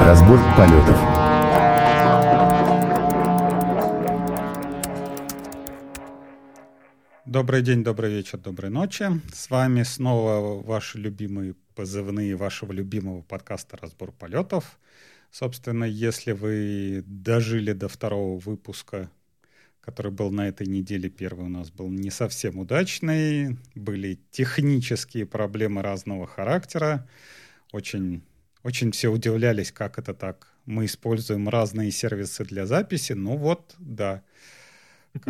Разбор полетов. Добрый день, добрый вечер, доброй ночи. С вами снова ваши любимые позывные вашего любимого подкаста «Разбор полетов». Собственно, если вы дожили до второго выпуска, который был на этой неделе, первый у нас был не совсем удачный, были технические проблемы разного характера, очень, очень все удивлялись, как это так. Мы используем разные сервисы для записи, ну вот, да.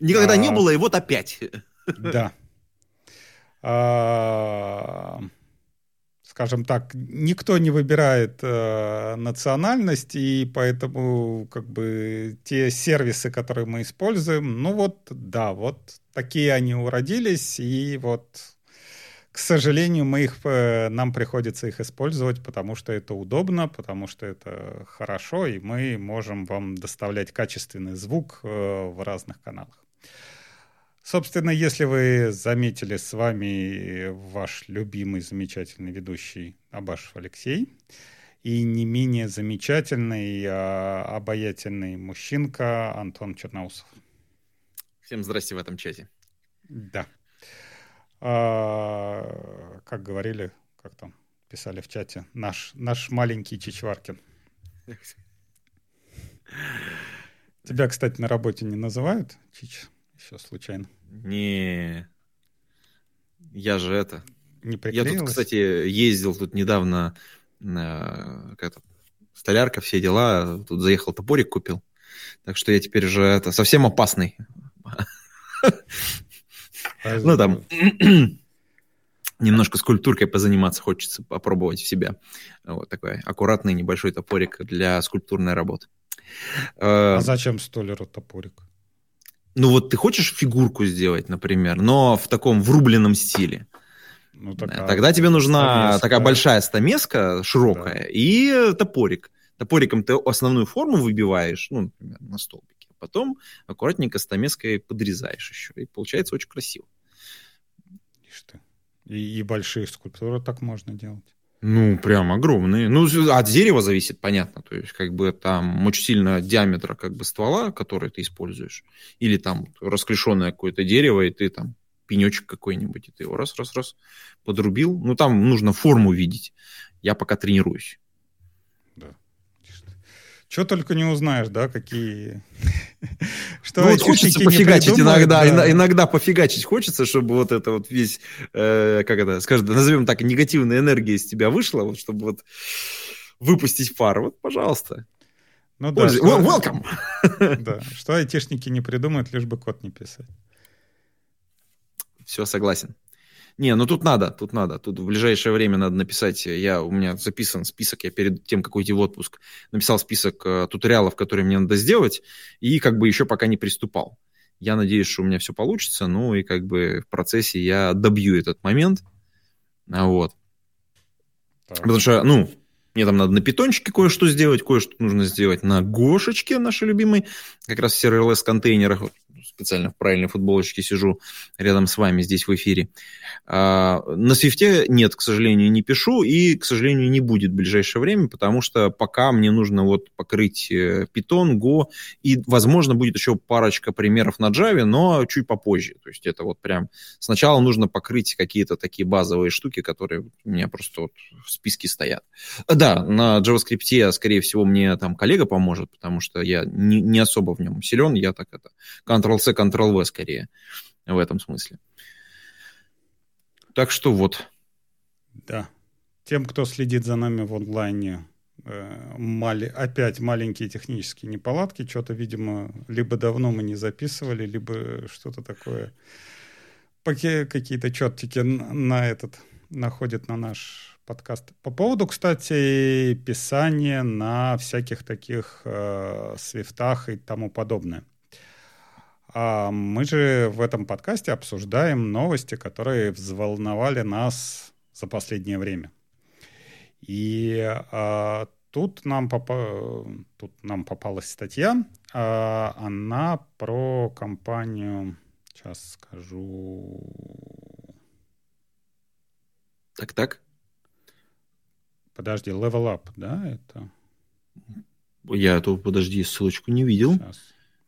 Никогда не а, было, и вот опять. Да. А, скажем так, никто не выбирает э, национальность, и поэтому как бы те сервисы, которые мы используем, ну вот, да, вот такие они уродились, и вот, к сожалению, мы их, э, нам приходится их использовать, потому что это удобно, потому что это хорошо, и мы можем вам доставлять качественный звук э, в разных каналах. Собственно, если вы заметили, с вами ваш любимый, замечательный ведущий Абашев Алексей и не менее замечательный, а, обаятельный мужчинка Антон Черноусов. Всем здрасте в этом чате. Да. А, как говорили, как там писали в чате, наш, наш маленький Чичваркин. Тебя, кстати, на работе не называют Чич? Еще случайно. Не, я же это. Не Я тут, кстати, ездил тут недавно, э, как-то, столярка, все дела, тут заехал топорик купил. Так что я теперь же это совсем опасный. Ну там немножко скульптуркой позаниматься хочется, попробовать в себя. Вот такой аккуратный небольшой топорик для скульптурной работы. А зачем столеру топорик? Ну вот ты хочешь фигурку сделать, например, но в таком врубленном стиле. Ну, такая, Тогда тебе нужна стамеска. такая большая стамеска, широкая, да. и топорик. Топориком ты основную форму выбиваешь, ну, например, на столбике. А потом аккуратненько стамеской подрезаешь еще. И получается очень красиво. И, и большие скульптуры так можно делать. Ну, прям огромные. Ну, от дерева зависит, понятно. То есть, как бы там очень сильно диаметра как бы ствола, который ты используешь. Или там расклешенное какое-то дерево, и ты там пенечек какой-нибудь, и ты его раз-раз-раз подрубил. Ну, там нужно форму видеть. Я пока тренируюсь. Что только не узнаешь, да, какие... Что ну, вот хочется пофигачить иногда, да. иногда пофигачить хочется, чтобы вот это вот весь, э, как это, скажем, назовем так, негативная энергия из тебя вышла, вот, чтобы вот выпустить пар. Вот, пожалуйста. Ну да. Что, Welcome! Да, что айтишники не придумают, лишь бы код не писать. Все, согласен. Не, ну тут надо, тут надо. Тут в ближайшее время надо написать. Я, у меня записан список, я перед тем, как уйти в отпуск, написал список э, туториалов, которые мне надо сделать, и как бы еще пока не приступал. Я надеюсь, что у меня все получится, ну и как бы в процессе я добью этот момент. А вот. Так. Потому что, ну, мне там надо на питончике кое-что сделать, кое-что нужно сделать на Гошечке нашей любимой, как раз в CRLS-контейнерах специально в правильной футболочке сижу рядом с вами здесь в эфире. А, на свифте нет, к сожалению, не пишу и, к сожалению, не будет в ближайшее время, потому что пока мне нужно вот покрыть э, Python, Go и, возможно, будет еще парочка примеров на Java, но чуть попозже. То есть это вот прям сначала нужно покрыть какие-то такие базовые штуки, которые у меня просто вот в списке стоят. Да, на JavaScript, скорее всего, мне там коллега поможет, потому что я не, не особо в нем силен, я так это Ctrl Ctrl-C, Ctrl-V скорее в этом смысле. Так что вот. Да. Тем, кто следит за нами в онлайне, э, мали, опять маленькие технические неполадки. Что-то, видимо, либо давно мы не записывали, либо что-то такое. Какие-то чертики на этот находят на наш подкаст. По поводу, кстати, писания на всяких таких э, свифтах и тому подобное. А мы же в этом подкасте обсуждаем новости, которые взволновали нас за последнее время. И а, тут, нам попа... тут нам попалась статья, а, она про компанию, сейчас скажу... Так-так. подожди, Level Up, да, это? Я эту, подожди, ссылочку не видел. Сейчас.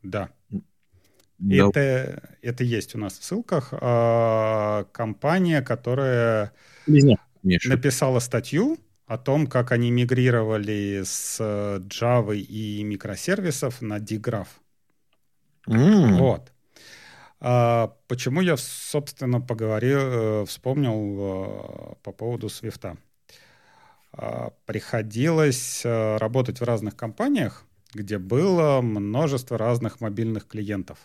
Да. Да. Это, это есть у нас в ссылках. А, компания, которая Близня. написала статью о том, как они мигрировали с Java и микросервисов на dgraph. Mm. Вот. А, почему я, собственно, поговорил, э, вспомнил э, по поводу Свифта? А, приходилось э, работать в разных компаниях, где было множество разных мобильных клиентов.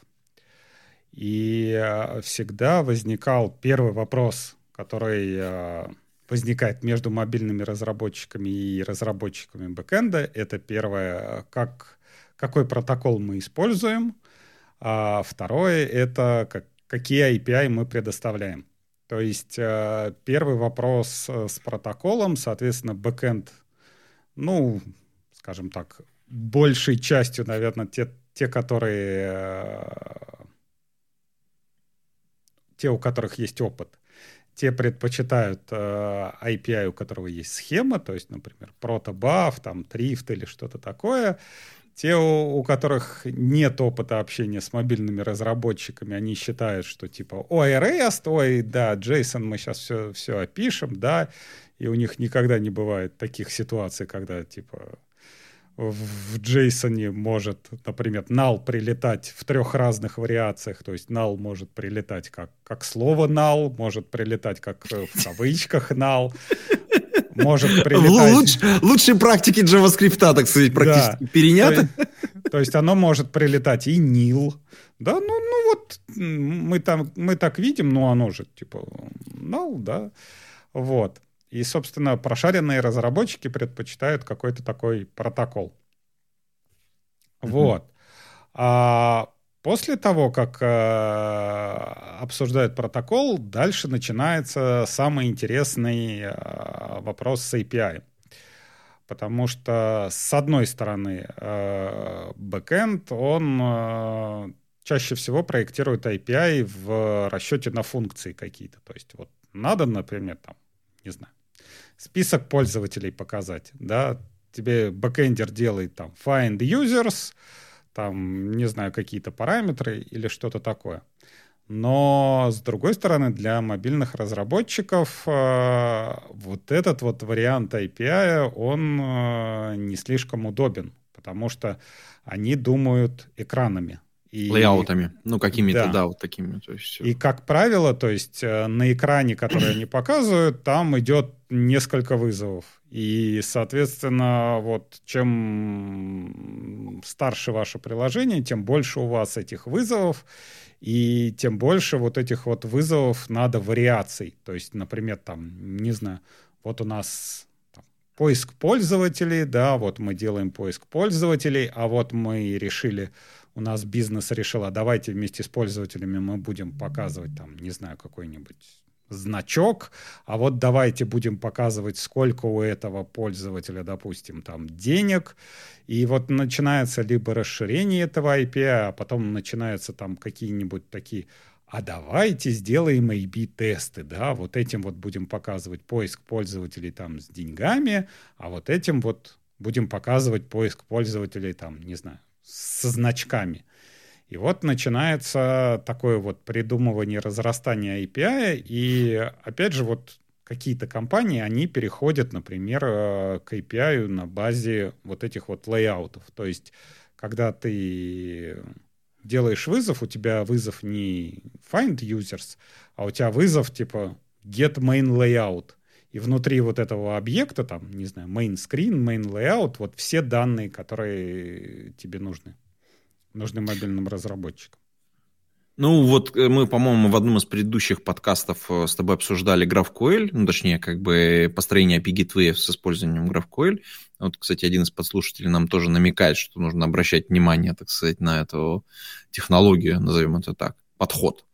И всегда возникал первый вопрос, который возникает между мобильными разработчиками и разработчиками бэкэнда. Это первое, как, какой протокол мы используем – а второе — это как, какие API мы предоставляем. То есть э, первый вопрос э, с протоколом, соответственно, бэкэнд, ну, скажем так, большей частью, наверное, те, те которые... Те, у которых есть опыт, те предпочитают э, API, у которого есть схема, то есть, например, протобаф, там, трифт или что-то такое, те, у, у которых нет опыта общения с мобильными разработчиками, они считают, что типа, ой, REST, ой, да, JSON мы сейчас все, все опишем, да, и у них никогда не бывает таких ситуаций, когда типа в JSON может, например, null прилетать в трех разных вариациях. То есть null может прилетать как, как слово null, может прилетать как в кавычках null, может прилетать... Луч, лучшие практики JavaScript, так сказать, практически да. переняты. То есть, то есть оно может прилетать и nil. Да, ну, ну вот мы, там, мы так видим, но оно же типа null, да. Вот. И, собственно, прошаренные разработчики предпочитают какой-то такой протокол. Mm-hmm. Вот. А после того, как э, обсуждают протокол, дальше начинается самый интересный э, вопрос с API. Потому что, с одной стороны, э, backend, он э, чаще всего проектирует API в расчете на функции какие-то. То есть вот надо, например, там, не знаю, список пользователей показать, да, тебе бэкэндер делает там find users, там, не знаю, какие-то параметры или что-то такое. Но, с другой стороны, для мобильных разработчиков э, вот этот вот вариант API, он э, не слишком удобен, потому что они думают экранами. И, Лейаутами, ну какими-то, да. да, вот такими. То есть... И как правило, то есть э, на экране, который они показывают, там идет несколько вызовов. И, соответственно, вот чем старше ваше приложение, тем больше у вас этих вызовов, и тем больше вот этих вот вызовов надо вариаций. То есть, например, там, не знаю, вот у нас поиск пользователей, да, вот мы делаем поиск пользователей, а вот мы решили у нас бизнес решил, а давайте вместе с пользователями мы будем показывать там, не знаю, какой-нибудь значок, а вот давайте будем показывать, сколько у этого пользователя, допустим, там денег, и вот начинается либо расширение этого IP, а потом начинаются там какие-нибудь такие а давайте сделаем A-B-тесты, да, вот этим вот будем показывать поиск пользователей там с деньгами, а вот этим вот будем показывать поиск пользователей там, не знаю, со значками. И вот начинается такое вот придумывание разрастания API, и опять же вот какие-то компании, они переходят, например, э, к API на базе вот этих вот лейаутов. То есть, когда ты делаешь вызов, у тебя вызов не find users, а у тебя вызов типа get main layout. И внутри вот этого объекта, там, не знаю, main screen, main layout, вот все данные, которые тебе нужны, нужны мобильным разработчикам. Ну, вот э, мы, по-моему, в одном из предыдущих подкастов э, с тобой обсуждали GraphQL, ну, точнее, как бы построение API Gateway с использованием GraphQL. Вот, кстати, один из подслушателей нам тоже намекает, что нужно обращать внимание, так сказать, на эту технологию, назовем это так, подход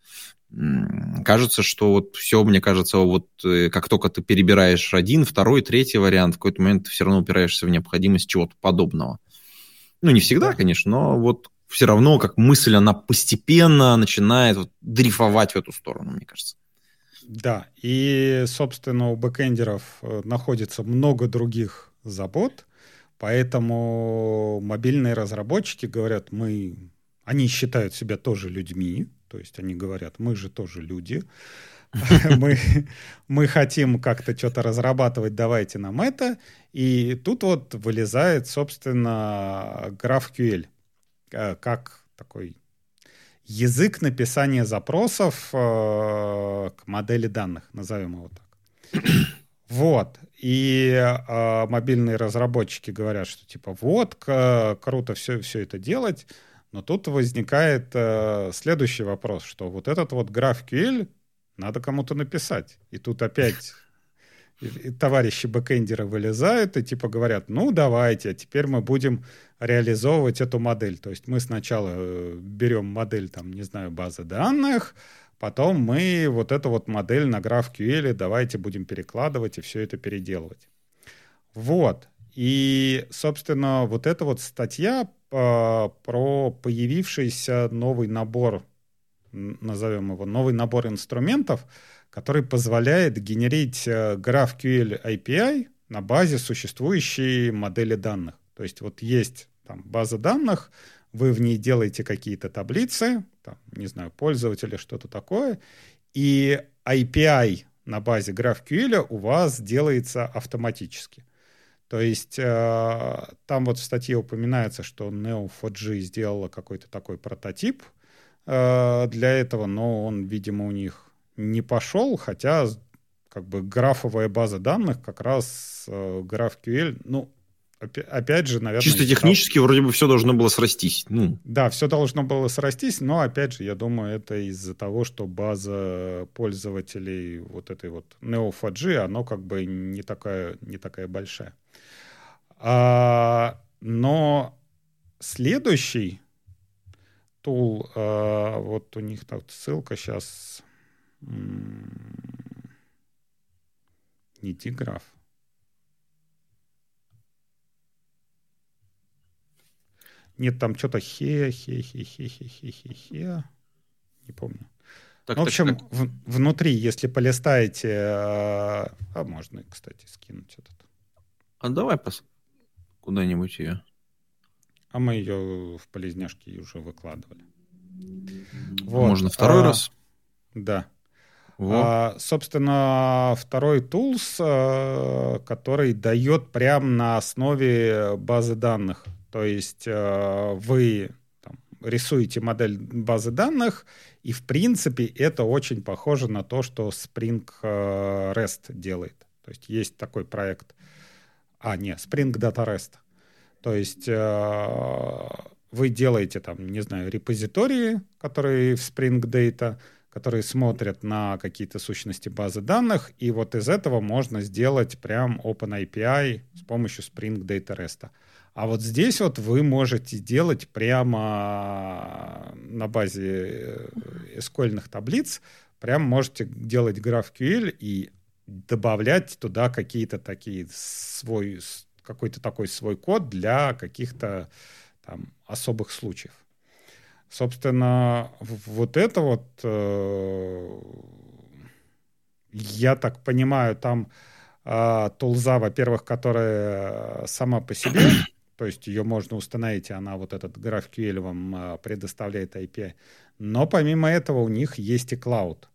кажется, что вот все, мне кажется, вот э, как только ты перебираешь один, второй, третий вариант, в какой-то момент ты все равно упираешься в необходимость чего-то подобного. Ну, не всегда, конечно, но вот все равно как мысль, она постепенно начинает вот дрейфовать в эту сторону, мне кажется. Да, и, собственно, у бэкэндеров э, находится много других забот, поэтому мобильные разработчики говорят, мы... Они считают себя тоже людьми, то есть они говорят, мы же тоже люди, мы, мы хотим как-то что-то разрабатывать, давайте нам это. И тут вот вылезает, собственно, GraphQL, э, как такой язык написания запросов э, к модели данных, назовем его так. Вот. И э, мобильные разработчики говорят, что типа вот, круто все, все это делать, но тут возникает э, следующий вопрос, что вот этот вот GraphQL надо кому-то написать. И тут опять и товарищи бэкэндеры вылезают и типа говорят, ну давайте, а теперь мы будем реализовывать эту модель. То есть мы сначала э, берем модель, там, не знаю, базы данных, потом мы вот эту вот модель на GraphQL давайте будем перекладывать и все это переделывать. Вот. И, собственно, вот эта вот статья э, про появившийся новый набор, назовем его, новый набор инструментов, который позволяет генерить э, GraphQL API на базе существующей модели данных. То есть вот есть там база данных, вы в ней делаете какие-то таблицы, там, не знаю, пользователи, что-то такое, и API на базе GraphQL у вас делается автоматически. То есть э, там вот в статье упоминается, что Neo4j сделала какой-то такой прототип э, для этого, но он, видимо, у них не пошел, хотя как бы графовая база данных как раз э, GraphQL, ну, опять же, наверное... Чисто технически вроде бы все должно было срастись. Ну. Да, все должно было срастись, но, опять же, я думаю, это из-за того, что база пользователей вот этой вот Neo4j, она как бы не такая, не такая большая. А, но следующий тул, а, вот у них тут ссылка сейчас... Не Тиграф. Нет, там что-то хе, хе, хе, хе, хе, хе, хе, хе. Не помню. Так, ну, в общем, так, В, внутри, если полистаете, а, а можно, кстати, скинуть этот. А давай пос... куда-нибудь ее. А мы ее в полезняшке уже выкладывали. Вот. Можно второй а, раз? Да. А, собственно, второй тулс, а, который дает прямо на основе базы данных то есть э, вы там, рисуете модель базы данных, и в принципе это очень похоже на то, что Spring э, REST делает. То есть есть такой проект, а, не, Spring Data REST. То есть э, вы делаете там, не знаю, репозитории, которые в Spring Data, которые смотрят на какие-то сущности базы данных, и вот из этого можно сделать прям OpenAPI с помощью Spring Data REST. А вот здесь вот вы можете делать прямо на базе SQL э, таблиц, прям можете делать GraphQL и добавлять туда какие-то такие свой, какой-то такой свой код для каких-то там особых случаев. Собственно, вот это вот, э, я так понимаю, там э, тулза, во-первых, которая сама по себе то есть ее можно установить, и она вот этот GraphQL вам а, предоставляет API. Но помимо этого у них есть и клауд.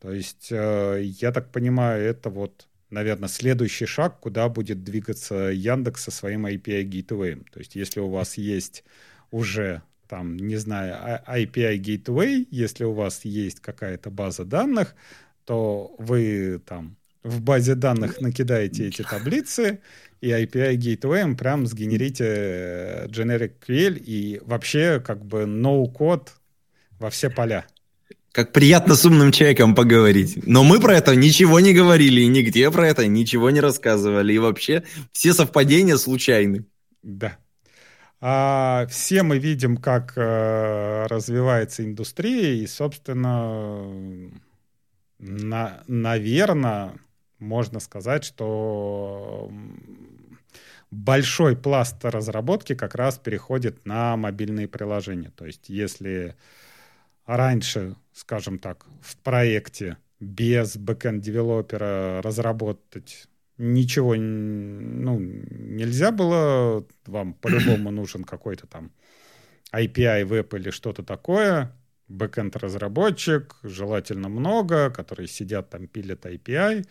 То есть, э, я так понимаю, это вот, наверное, следующий шаг, куда будет двигаться Яндекс со своим API Gateway. То есть, если у вас есть уже там, не знаю, а, API Gateway, если у вас есть какая-то база данных, то вы там в базе данных накидаете эти таблицы, и API Gateway прям сгенерите э, generic QL и вообще как бы no-code во все поля. Как приятно с умным человеком поговорить. Но мы про это ничего не говорили, и нигде про это ничего не рассказывали. И вообще все совпадения случайны. Да. А, все мы видим, как э, развивается индустрия, и, собственно, на, наверное, можно сказать, что большой пласт разработки как раз переходит на мобильные приложения. То есть если раньше, скажем так, в проекте без backend-девелопера разработать ничего ну, нельзя было. Вам по-любому нужен какой-то там API, веб или что-то такое. Backend-разработчик, желательно много, которые сидят там, пилят API,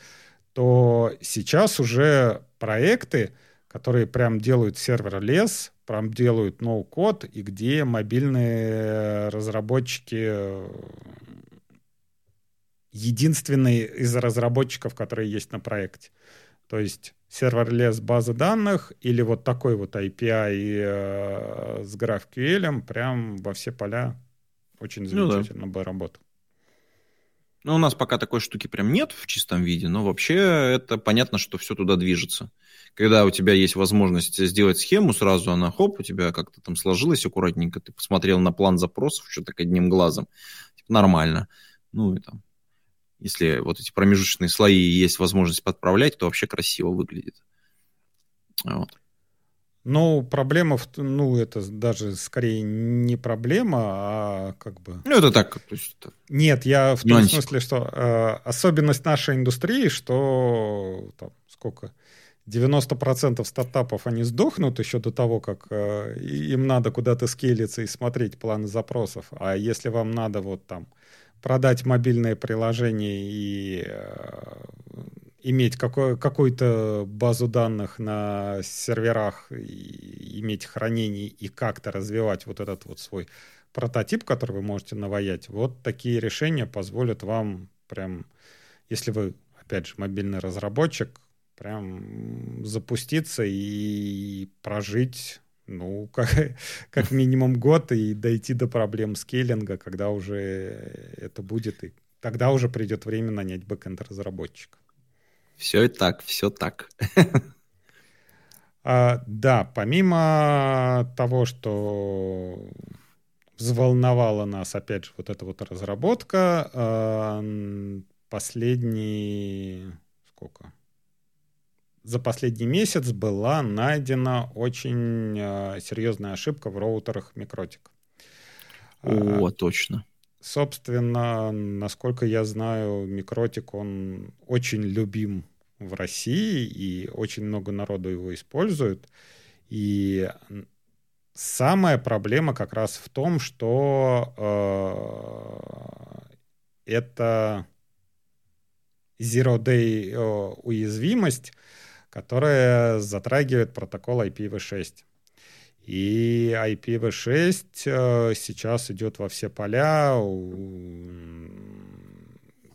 то сейчас уже проекты, которые прям делают serverless, прям делают no-code, и где мобильные разработчики единственные из разработчиков, которые есть на проекте. То есть сервер-лес базы данных или вот такой вот API э, с GraphQL прям во все поля очень замечательно ну, да. бы работал. Ну, у нас пока такой штуки прям нет в чистом виде, но вообще это понятно, что все туда движется. Когда у тебя есть возможность сделать схему, сразу она, хоп, у тебя как-то там сложилось аккуратненько, ты посмотрел на план запросов, что так одним глазом, типа, нормально. Ну, и там, если вот эти промежуточные слои есть возможность подправлять, то вообще красиво выглядит. Вот. Ну, проблема, в, ну, это даже скорее не проблема, а как бы... Ну, это так. То есть, это... Нет, я в том смысле, что э, особенность нашей индустрии, что там сколько... 90% стартапов, они сдохнут еще до того, как э, им надо куда-то скейлиться и смотреть планы запросов. А если вам надо вот там продать мобильное приложение и э, иметь какой, какую-то базу данных на серверах, иметь хранение и как-то развивать вот этот вот свой прототип, который вы можете наваять, вот такие решения позволят вам прям, если вы, опять же, мобильный разработчик, прям запуститься и прожить ну, как, как минимум год и дойти до проблем скейлинга, когда уже это будет, и тогда уже придет время нанять бэкэнд-разработчика. Все и так, все так. А, да, помимо того, что взволновала нас, опять же, вот эта вот разработка, а, последний... Сколько? За последний месяц была найдена очень а, серьезная ошибка в роутерах Микротик. О, а, точно. Собственно, насколько я знаю, Микротик, он очень любим в России, и очень много народу его использует. И самая проблема как раз в том, что э, это zero-day э, уязвимость, которая затрагивает протокол IPv6. И IPv6 э, сейчас идет во все поля,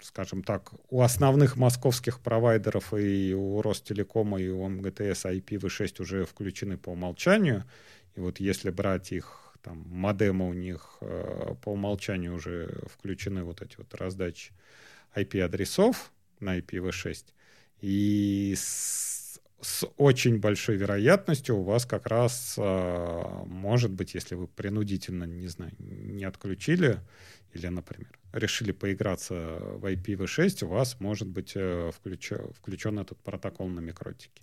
скажем так, у основных московских провайдеров и у Ростелекома, и у МГТС IPv6 уже включены по умолчанию. И вот если брать их, там, модемы у них э, по умолчанию уже включены вот эти вот раздачи IP-адресов на IPv6. И с, с очень большой вероятностью у вас как раз э, может быть, если вы принудительно, не знаю, не отключили, или, например, решили поиграться в IPv6, у вас может быть э, включен, включен этот протокол на микротике.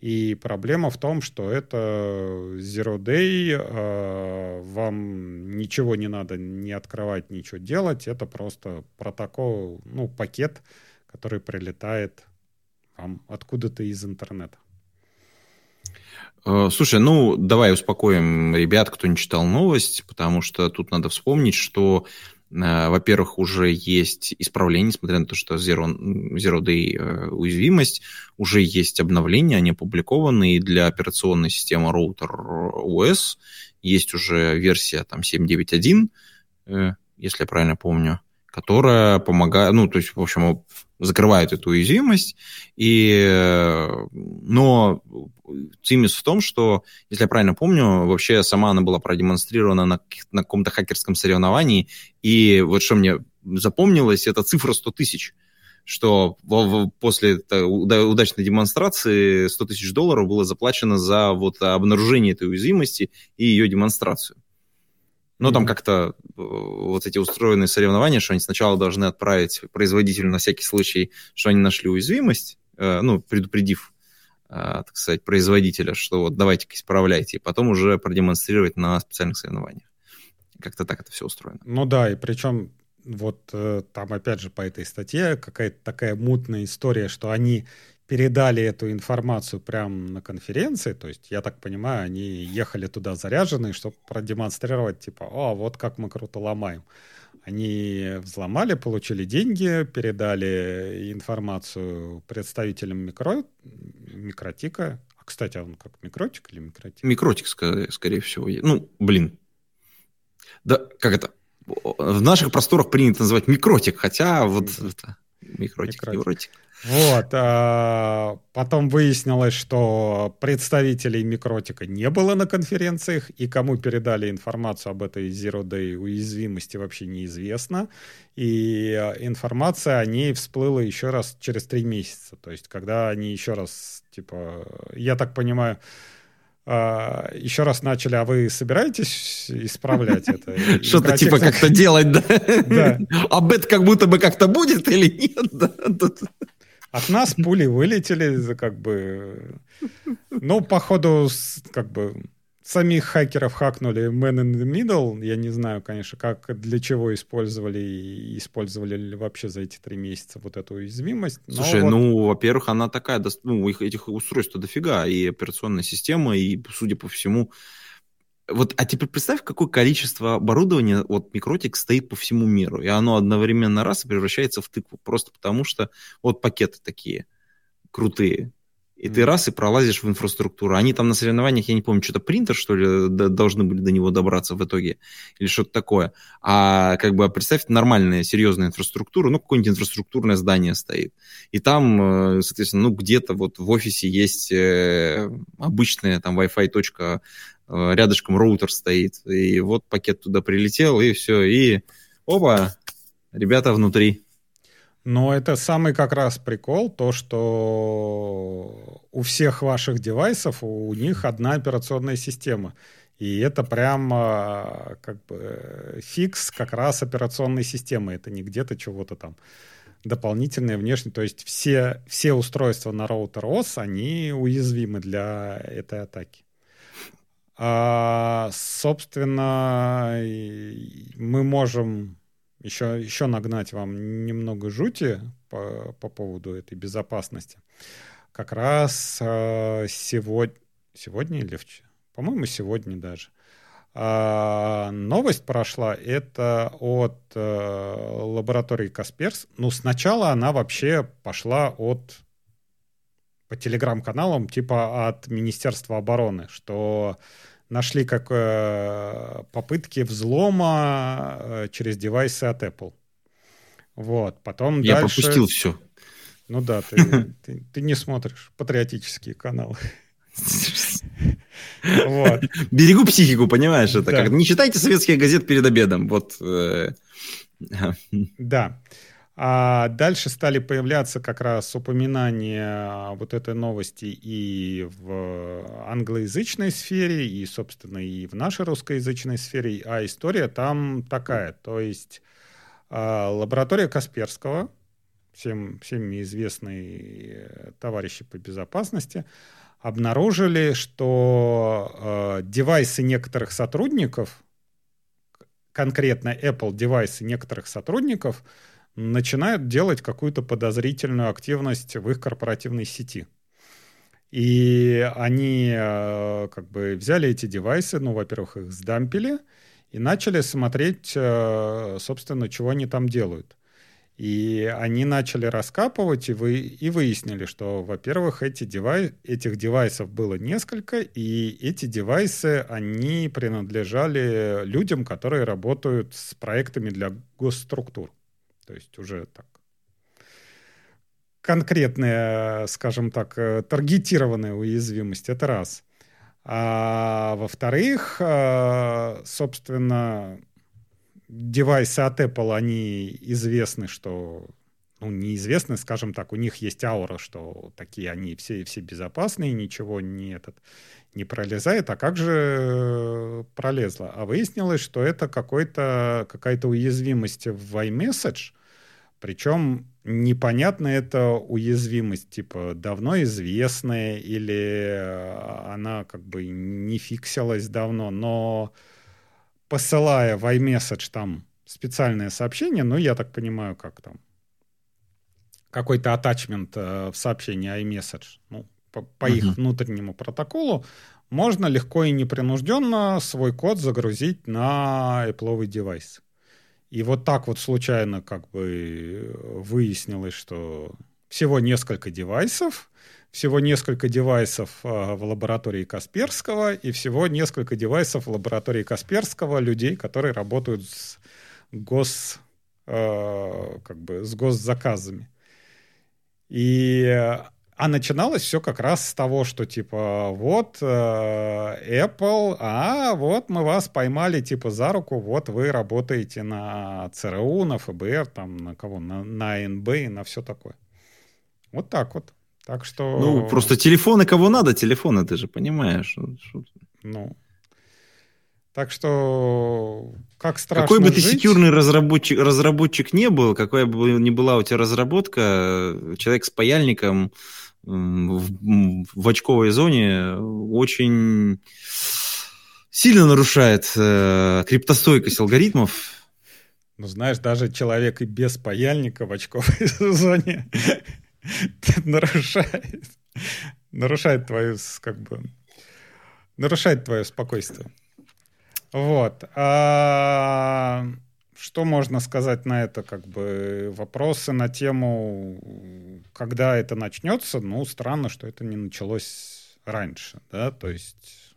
И проблема в том, что это Zero Day, э, вам ничего не надо не открывать, ничего делать, это просто протокол, ну, пакет, который прилетает вам откуда-то из интернета. Э, слушай, ну давай успокоим ребят, кто не читал новость, потому что тут надо вспомнить, что Э, во-первых, уже есть исправление, несмотря на то, что Zero, Zero Day э, уязвимость, уже есть обновления, они опубликованы, и для операционной системы роутер OS есть уже версия там 7.9.1, э, если я правильно помню, которая помогает, ну, то есть, в общем, закрывает эту уязвимость, и, но цимис в том, что, если я правильно помню, вообще сама она была продемонстрирована на, на каком-то хакерском соревновании, и вот что мне запомнилось, это цифра 100 тысяч что после удачной демонстрации 100 тысяч долларов было заплачено за вот обнаружение этой уязвимости и ее демонстрацию. Mm-hmm. там как-то э, вот эти устроенные соревнования, что они сначала должны отправить производителю на всякий случай, что они нашли уязвимость, э, ну, предупредив, э, так сказать, производителя, что вот давайте-ка исправляйте, и потом уже продемонстрировать на специальных соревнованиях. Как-то так это все устроено. Ну да, и причем вот там опять же по этой статье какая-то такая мутная история, что они передали эту информацию прямо на конференции, то есть, я так понимаю, они ехали туда заряженные, чтобы продемонстрировать, типа, о, вот как мы круто ломаем. Они взломали, получили деньги, передали информацию представителям микро... микротика. А, кстати, он как микротик или микротик? Микротик, скорее всего. Ну, блин. Да, как это? В наших просторах принято называть микротик, хотя вот это, микротик, микротик. невротик. Вот. А потом выяснилось, что представителей Микротика не было на конференциях, и кому передали информацию об этой Zero Day уязвимости вообще неизвестно. И а, информация о ней всплыла еще раз через три месяца. То есть, когда они еще раз, типа, я так понимаю, а, еще раз начали, а вы собираетесь исправлять это? Что-то типа как-то делать, да? Да. А бет как будто бы как-то будет или нет? От нас пули вылетели, как бы... Ну, походу, как бы самих хакеров хакнули man in the middle. Я не знаю, конечно, как, для чего использовали и использовали ли вообще за эти три месяца вот эту уязвимость. Слушай, вот... ну, во-первых, она такая, ну, их, этих устройств дофига, и операционная система, и, судя по всему, вот, а теперь представь, какое количество оборудования вот Микротик стоит по всему миру, и оно одновременно раз и превращается в тыкву, просто потому что вот пакеты такие крутые, и mm-hmm. ты раз и пролазишь в инфраструктуру. Они там на соревнованиях, я не помню, что-то принтер, что ли, должны были до него добраться в итоге, или что-то такое. А как бы представь нормальная, серьезная инфраструктура, ну, какое-нибудь инфраструктурное здание стоит. И там, э, соответственно, ну, где-то вот в офисе есть э, обычная там Wi-Fi точка Э, рядышком роутер стоит, и вот пакет туда прилетел, и все, и опа, ребята внутри. Но это самый как раз прикол, то, что у всех ваших девайсов, у них одна операционная система. И это прямо как бы фикс как раз операционной системы. Это не где-то чего-то там дополнительное внешнее. То есть все, все устройства на роутер OS, они уязвимы для этой атаки. А, собственно, мы можем еще, еще нагнать вам немного жути по, по поводу этой безопасности. Как раз а, сегодня, сегодня или вчера? По-моему, сегодня даже. А, новость прошла, это от а, лаборатории Касперс. Ну, сначала она вообще пошла от по телеграм-каналам типа от Министерства обороны, что нашли как э, попытки взлома э, через девайсы от Apple. Вот, потом Я дальше... пропустил все. Ну да, ты, ты, ты не смотришь патриотические каналы. Вот. Берегу психику, понимаешь? Это да. как не читайте советские газеты перед обедом. Вот. Э, да. А дальше стали появляться как раз упоминания вот этой новости и в англоязычной сфере, и, собственно, и в нашей русскоязычной сфере. А история там такая. То есть а, лаборатория Касперского, всем, всем известные товарищи по безопасности, обнаружили, что э, девайсы некоторых сотрудников, конкретно Apple девайсы некоторых сотрудников, начинают делать какую-то подозрительную активность в их корпоративной сети. И они э, как бы взяли эти девайсы, ну, во-первых, их сдампили и начали смотреть, э, собственно, чего они там делают. И они начали раскапывать и, вы, и выяснили, что, во-первых, эти девай, этих девайсов было несколько, и эти девайсы, они принадлежали людям, которые работают с проектами для госструктур. То есть уже так конкретная, скажем так, э, таргетированная уязвимость. Это раз. А во-вторых, э, собственно, девайсы от Apple, они известны, что ну, неизвестны, скажем так, у них есть аура, что такие они все, все безопасные, ничего не, этот, не пролезает. А как же пролезло? А выяснилось, что это какой-то, какая-то уязвимость в iMessage, причем непонятно это уязвимость, типа давно известная или э, она как бы не фиксилась давно, но посылая в iMessage там специальное сообщение, но я так понимаю, как там какой-то атачмент э, в сообщении iMessage, ну, по, по uh-huh. их внутреннему протоколу, можно легко и непринужденно свой код загрузить на Apple девайс. И вот так вот случайно как бы выяснилось, что всего несколько девайсов, всего несколько девайсов э, в лаборатории Касперского и всего несколько девайсов в лаборатории Касперского людей, которые работают с гос, э, как бы с госзаказами. И а начиналось все как раз с того, что типа вот э, Apple, а вот мы вас поймали типа за руку, вот вы работаете на ЦРУ, на ФБР, там на кого, на, на НБ и на все такое. Вот так вот. Так что... Ну, просто телефоны кого надо, телефоны, ты же понимаешь. Ну, так что как страшно Какой бы ты жить... секьюрный разработчик, разработчик не был, какая бы ни была у тебя разработка, человек с паяльником в, в очковой зоне очень сильно нарушает э, криптостойкость алгоритмов. Ну, знаешь, даже человек и без паяльника в очковой зоне нарушает, нарушает твою, как бы, нарушает твое спокойствие. Вот. Что можно сказать на это? Как бы вопросы на тему, когда это начнется. Ну, странно, что это не началось раньше, да, то есть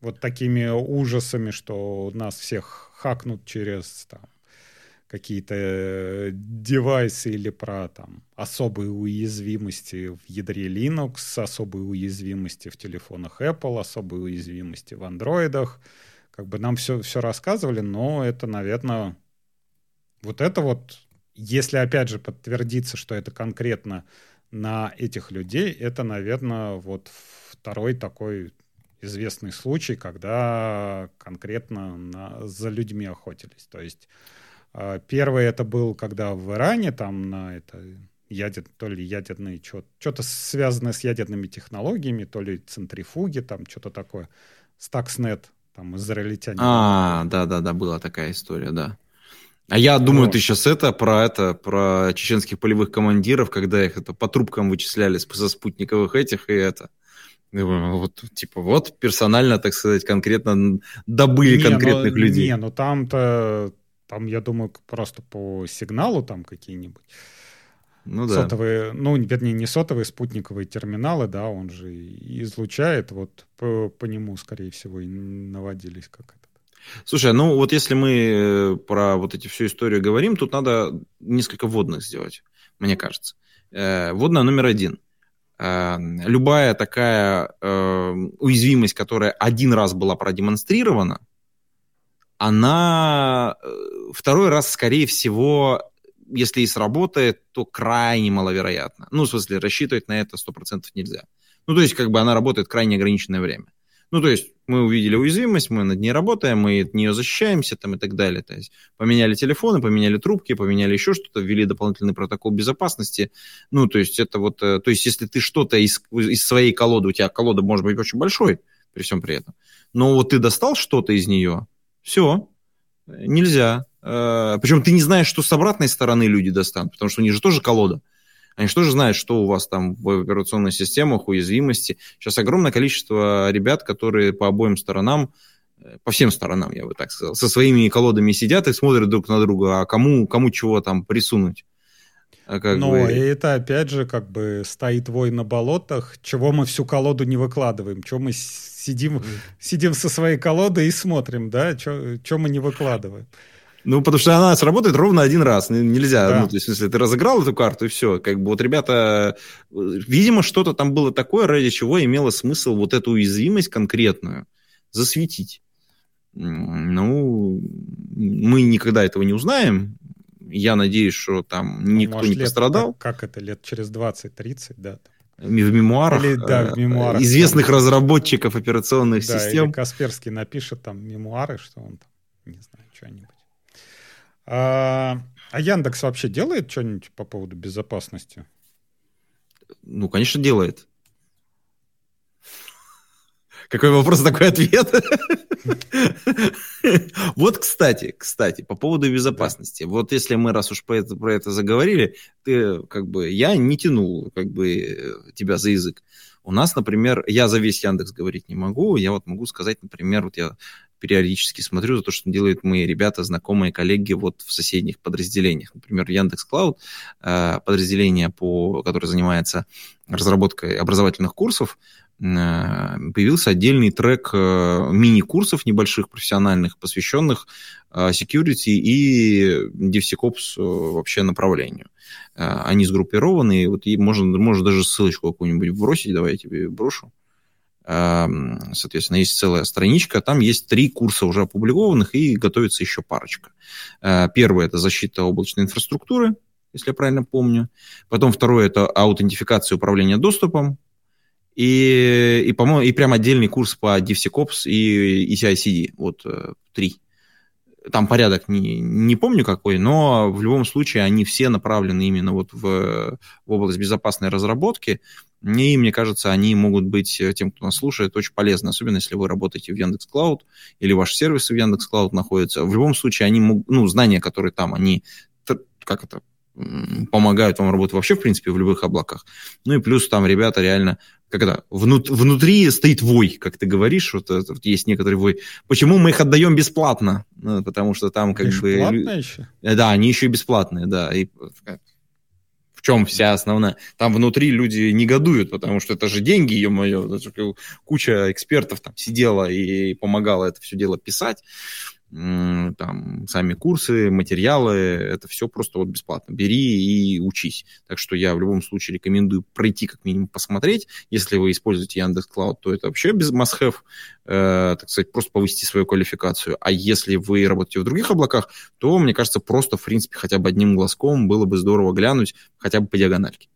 вот такими ужасами, что нас всех хакнут через там, какие-то девайсы или про там, особые уязвимости в ядре Linux, особые уязвимости в телефонах Apple, особые уязвимости в андроидах. Как бы нам все, все рассказывали, но это, наверное, вот это вот, если опять же подтвердится, что это конкретно на этих людей, это, наверное, вот второй такой известный случай, когда конкретно на, за людьми охотились. То есть э, первый это был, когда в Иране там на это ядер, то ли ядерные, что-то связанное с ядерными технологиями, то ли центрифуги, там что-то такое. Stuxnet, там израильтяне. А, да-да-да, была такая история, да. А я думаю, ты сейчас это про это про чеченских полевых командиров, когда их это по трубкам вычисляли со спутниковых этих и это. Вот, типа, вот персонально, так сказать, конкретно добыли не, конкретных ну, людей. Не, ну там-то, там, я думаю, просто по сигналу там какие-нибудь. Ну да. Сотовые, ну, вернее, не сотовые, спутниковые терминалы, да, он же излучает, вот по, по нему, скорее всего, и наводились как это. Слушай, ну вот если мы э, про вот эти всю историю говорим, тут надо несколько вводных сделать, мне кажется. Э, вводная номер один. Э, любая такая уязвимость, которая один раз была продемонстрирована, она второй раз, скорее всего, если и сработает, то крайне маловероятно. Ну, в смысле, рассчитывать на это 100% нельзя. Ну, то есть, как бы она работает крайне ограниченное время. Ну, то есть мы увидели уязвимость, мы над ней работаем, мы от нее защищаемся там и так далее. То есть поменяли телефоны, поменяли трубки, поменяли еще что-то, ввели дополнительный протокол безопасности. Ну, то есть это вот, э, то есть если ты что-то из, из своей колоды, у тебя колода может быть очень большой, при всем при этом, но вот ты достал что-то из нее, все, нельзя. Э, Причем ты не знаешь, что с обратной стороны люди достанут, потому что у них же тоже колода. Они что же знают, что у вас там в операционных системах, уязвимости. Сейчас огромное количество ребят, которые по обоим сторонам, э, по всем сторонам, я бы так сказал, со своими колодами сидят и смотрят друг на друга, а кому, кому чего там присунуть. А как Но бы... это опять же как бы стоит вой на болотах, чего мы всю колоду не выкладываем, чего мы сидим, сидим со своей колодой и смотрим, да, что мы не выкладываем. Ну, потому что она сработает ровно один раз. Нельзя. Да. Ну, то есть, если ты разыграл эту карту, и все. Как бы вот ребята, видимо, что-то там было такое, ради чего имело смысл вот эту уязвимость конкретную засветить. Ну, мы никогда этого не узнаем. Я надеюсь, что там ну, никто может, не лет, пострадал. Как, как это, лет через 20-30, да? В мемуарах, или, да, в мемуарах известных там, разработчиков операционных да, систем. Или Касперский напишет там мемуары, что он там, не знаю, что-нибудь. А, а Яндекс вообще делает что-нибудь по поводу безопасности? Ну, конечно, делает. Какой вопрос, такой ответ. Вот, кстати, кстати, по поводу безопасности. Вот если мы раз уж про это, про это заговорили, ты как бы я не тянул как бы тебя за язык. У нас, например, я за весь Яндекс говорить не могу. Я вот могу сказать, например, вот я периодически смотрю за то, что делают мои ребята, знакомые, коллеги вот в соседних подразделениях. Например, Яндекс Клауд, э, подразделение, по, которое занимается разработкой образовательных курсов, Э, появился отдельный трек э, мини-курсов небольших профессиональных, посвященных security и DevSecOps вообще направлению. Они сгруппированы, вот и можно, можно даже ссылочку какую-нибудь бросить, давай я тебе брошу. Соответственно, есть целая страничка, там есть три курса уже опубликованных и готовится еще парочка. Первый – это защита облачной инфраструктуры, если я правильно помню. Потом второе – это аутентификация управления доступом. И, и, по-моему, и прям отдельный курс по DevSecOps и ECI-CD. Вот э, три. Там порядок не, не помню какой, но в любом случае они все направлены именно вот в, в область безопасной разработки. И, мне кажется, они могут быть э, тем, кто нас слушает, очень полезны, особенно если вы работаете в Яндекс Клауд или ваши сервисы в Яндекс Клауд находятся. В любом случае, они могут, ну, знания, которые там, они, как это, помогают вам работать вообще, в принципе, в любых облаках. Ну и плюс там ребята реально когда внут, внутри стоит вой, как ты говоришь, вот, вот есть некоторый вой. Почему мы их отдаем бесплатно? Ну, потому что там как Бесплатно бы... еще? Э, да, они еще и бесплатные, да. И в чем вся основная? Там внутри люди негодуют, потому что это же деньги, ё-моё. Куча экспертов там сидела и помогала это все дело писать там, сами курсы, материалы, это все просто вот бесплатно. Бери и учись. Так что я в любом случае рекомендую пройти, как минимум посмотреть. Если вы используете Яндекс Клауд, то это вообще без must-have, э, так сказать, просто повысить свою квалификацию. А если вы работаете в других облаках, то, мне кажется, просто, в принципе, хотя бы одним глазком было бы здорово глянуть, хотя бы по диагональке.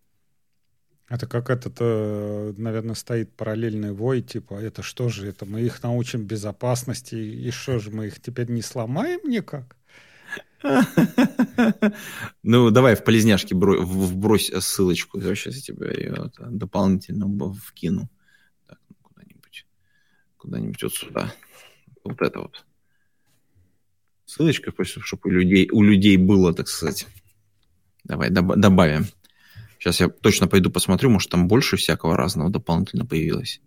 Это как этот, э, наверное, стоит параллельный вой, типа, это что же, это мы их научим безопасности, и что же, мы их теперь не сломаем никак? Ну, давай в полезняшке вбрось ссылочку, я сейчас тебе ее дополнительно вкину. Ну, куда-нибудь, куда-нибудь вот сюда. Вот это вот. Ссылочка, чтобы у людей, у людей было, так сказать. Давай добавим. Сейчас я точно пойду посмотрю, может, там больше всякого разного дополнительно появилось.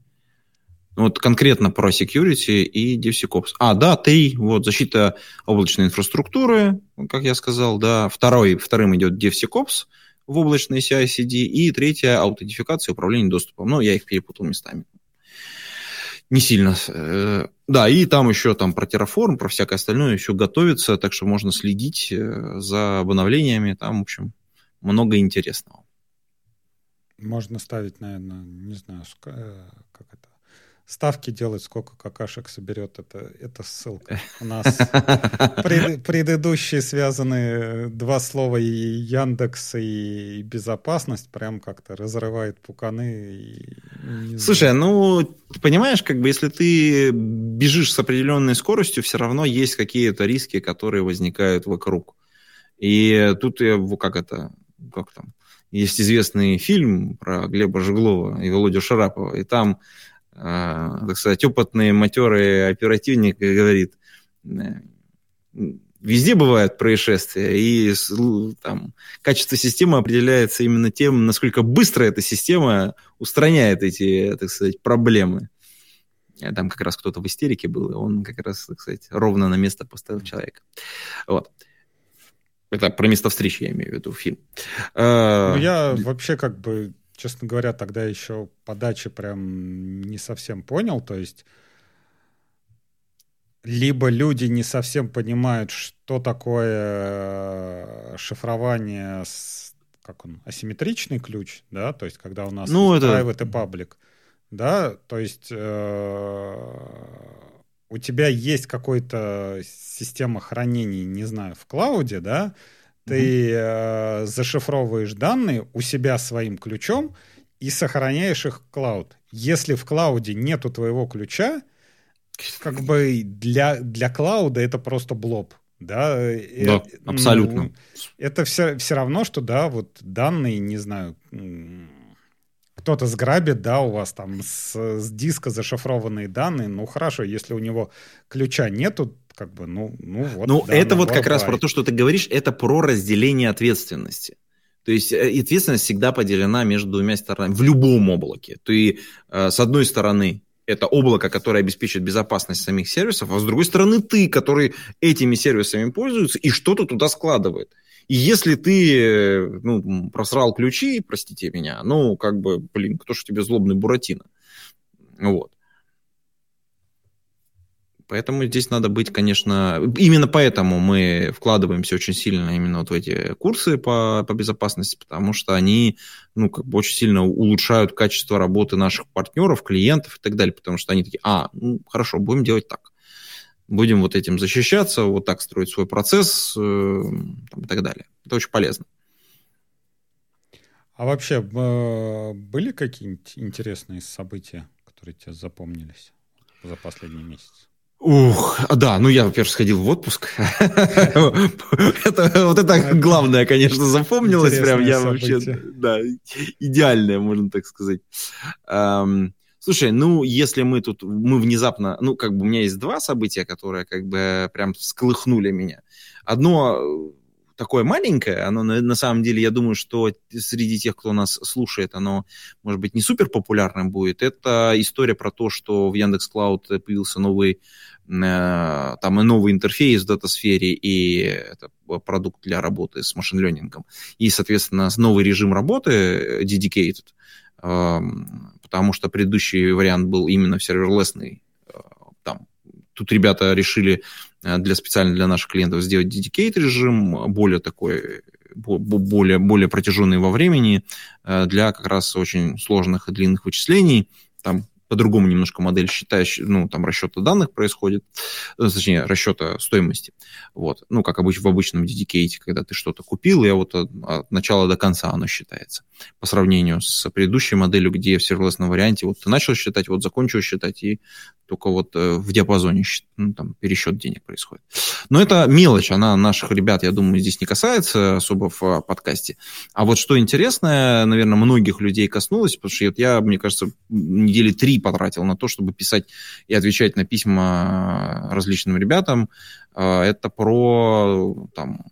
Вот конкретно про security и DevSecOps. А, да, три. Вот защита облачной инфраструктуры, как я сказал, да. Второй, вторым идет DevSecOps в облачной CI-CD. И третья аутентификация и управление доступом. Ну, я их перепутал местами. Не сильно. Э, да, и там еще там про Terraform, про всякое остальное еще готовится, так что можно следить э, за обновлениями. Там, в общем, много интересного. Можно ставить, наверное, не знаю, э, как это, ставки делать, сколько какашек соберет, это, это ссылка. У нас пред, предыдущие связанные два слова и Яндекс и безопасность прям как-то разрывает пуканы. И, Слушай, ну, понимаешь, как бы если ты бежишь с определенной скоростью, все равно есть какие-то риски, которые возникают вокруг. И тут, как это, как там, есть известный фильм про Глеба Жеглова и Володю Шарапова, и там, э, так сказать, опытный матерый оперативник говорит, э, везде бывают происшествия, и там, качество системы определяется именно тем, насколько быстро эта система устраняет эти, так сказать, проблемы. Там как раз кто-то в истерике был, и он как раз, так сказать, ровно на место поставил человека. Вот. Это про место встречи, я имею в виду, фильм. Ну, я вообще как бы, честно говоря, тогда еще подачи прям не совсем понял. То есть либо люди не совсем понимают, что такое э, шифрование с как он, асимметричный ключ, да, то есть когда у нас ну, это... private и public, да, то есть э, у тебя есть какая-то система хранения, не знаю, в клауде, да, ты э, зашифровываешь данные у себя своим ключом и сохраняешь их в клауд. Если в клауде нету твоего ключа, как бы для, для клауда это просто блоб. Да, да э, абсолютно. Ну, это все, все равно, что, да, вот данные, не знаю, кто-то сграбит, да, у вас там с, с диска зашифрованные данные, ну хорошо, если у него ключа нету, как бы, ну, ну вот. Ну, да, это вот как раз про то, что ты говоришь, это про разделение ответственности. То есть э, ответственность всегда поделена между двумя сторонами в любом облаке. Ты, э, с одной стороны, это облако, которое обеспечит безопасность самих сервисов, а с другой стороны ты, который этими сервисами пользуется и что-то туда складывает. И если ты ну, просрал ключи, простите меня, ну, как бы, блин, кто же тебе злобный Буратино? Вот. Поэтому здесь надо быть, конечно... Именно поэтому мы вкладываемся очень сильно именно вот в эти курсы по, по безопасности, потому что они ну, как бы очень сильно улучшают качество работы наших партнеров, клиентов и так далее, потому что они такие, а, ну, хорошо, будем делать так. Будем вот этим защищаться, вот так строить свой процесс э, там, и так далее. Это очень полезно. А вообще э, были какие-нибудь интересные события, которые тебе запомнились за последний месяц? Ух, да, ну я, во-первых, сходил в отпуск. это, вот это главное, конечно, запомнилось. Прям я вообще, да, идеальное, можно так сказать. Слушай, ну если мы тут, мы внезапно, ну как бы у меня есть два события, которые как бы прям всколыхнули меня. Одно такое маленькое, оно на, на самом деле, я думаю, что среди тех, кто нас слушает, оно, может быть, не супер популярным будет. Это история про то, что в Яндекс Клауд появился новый Э, там и новый интерфейс в дата-сфере, и это продукт для работы с машин-лернингом, и, соответственно, новый режим работы э, dedicated, потому что предыдущий вариант был именно серверлесный. Э, там, тут ребята решили для специально для наших клиентов сделать dedicated режим, более такой более, более протяженный во времени для как раз очень сложных и длинных вычислений. Там по-другому немножко модель считаешь, ну, там расчета данных происходит, э, точнее, расчета стоимости. Вот. Ну, как обычно в обычном dedicated, когда ты что-то купил, и вот от, от начала до конца оно считается. По сравнению с предыдущей моделью, где в серверлесном варианте вот ты начал считать, вот закончил считать, и только вот э, в диапазоне ну, там, пересчет денег происходит. Но это мелочь, она наших ребят, я думаю, здесь не касается особо в а, подкасте. А вот что интересное, наверное, многих людей коснулось, потому что я, мне кажется, недели три потратил на то, чтобы писать и отвечать на письма различным ребятам. А, это про там,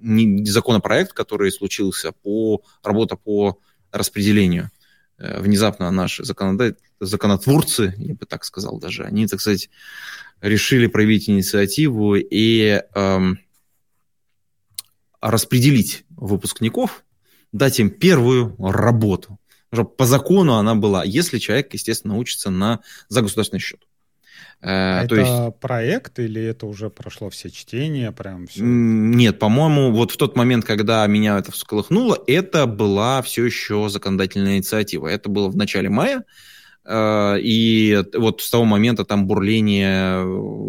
законопроект, который случился по работа по распределению внезапно наши законотворцы, я бы так сказал даже, они, так сказать, решили проявить инициативу и эм, распределить выпускников, дать им первую работу. По закону она была, если человек, естественно, учится на, за государственный счет. Э, это есть... проект или это уже прошло все чтения? Прям все? Нет, по-моему, вот в тот момент, когда меня это всколыхнуло, это была все еще законодательная инициатива. Это было в начале мая. Э, и вот с того момента там бурление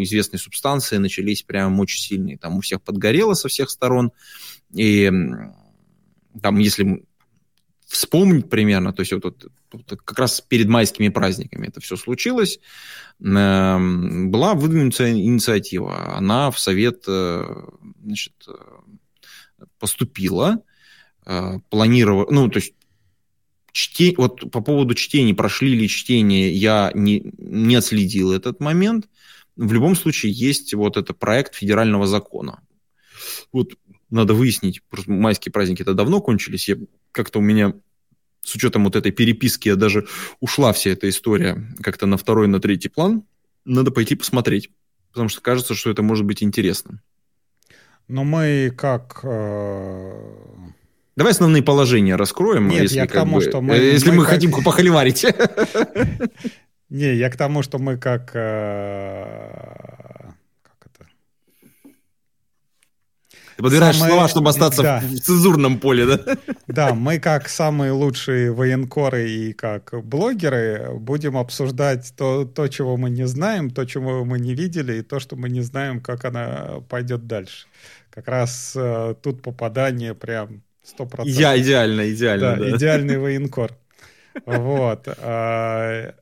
известной субстанции начались прям очень сильные. Там у всех подгорело со всех сторон. И там, если вспомнить примерно, то есть вот, вот, вот как раз перед майскими праздниками это все случилось, эм, была выдвинута инициатива. Она в Совет э, значит, э, поступила, э, планировала, ну, то есть чтение, вот по поводу чтения, прошли ли чтение, я не, не отследил этот момент. В любом случае есть вот это проект федерального закона. Вот надо выяснить, просто майские праздники это давно кончились, я как-то у меня с учетом вот этой переписки я даже ушла вся эта история как-то на второй, на третий план. Надо пойти посмотреть, потому что кажется, что это может быть интересно. Но мы как... Э... Давай основные положения раскроем. Нет, если я к тому, бы, что мы... Если мы, мы как... хотим похоливарить. Не, я к тому, что мы как э, Ты подбираешь самые... слова, чтобы остаться да. в цензурном поле, да? Да, мы как самые лучшие военкоры и как блогеры будем обсуждать то, то, чего мы не знаем, то, чего мы не видели, и то, что мы не знаем, как она пойдет дальше. Как раз э, тут попадание прям 100%. Я идеально, идеально. Да, да. идеальный военкор. Вот. А,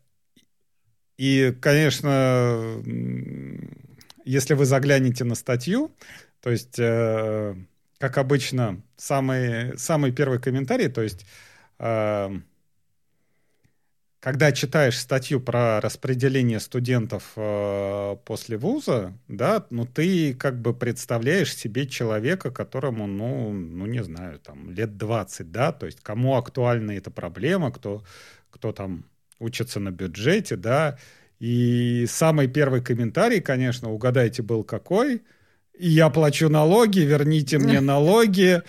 и, конечно, если вы заглянете на статью, то есть, э, как обычно, самый, самый первый комментарий, то есть, э, когда читаешь статью про распределение студентов э, после вуза, да, ну ты как бы представляешь себе человека, которому, ну, ну не знаю, там лет 20, да, то есть кому актуальна эта проблема, кто, кто там учится на бюджете, да, и самый первый комментарий, конечно, угадайте, был какой? И я плачу налоги, верните мне налоги.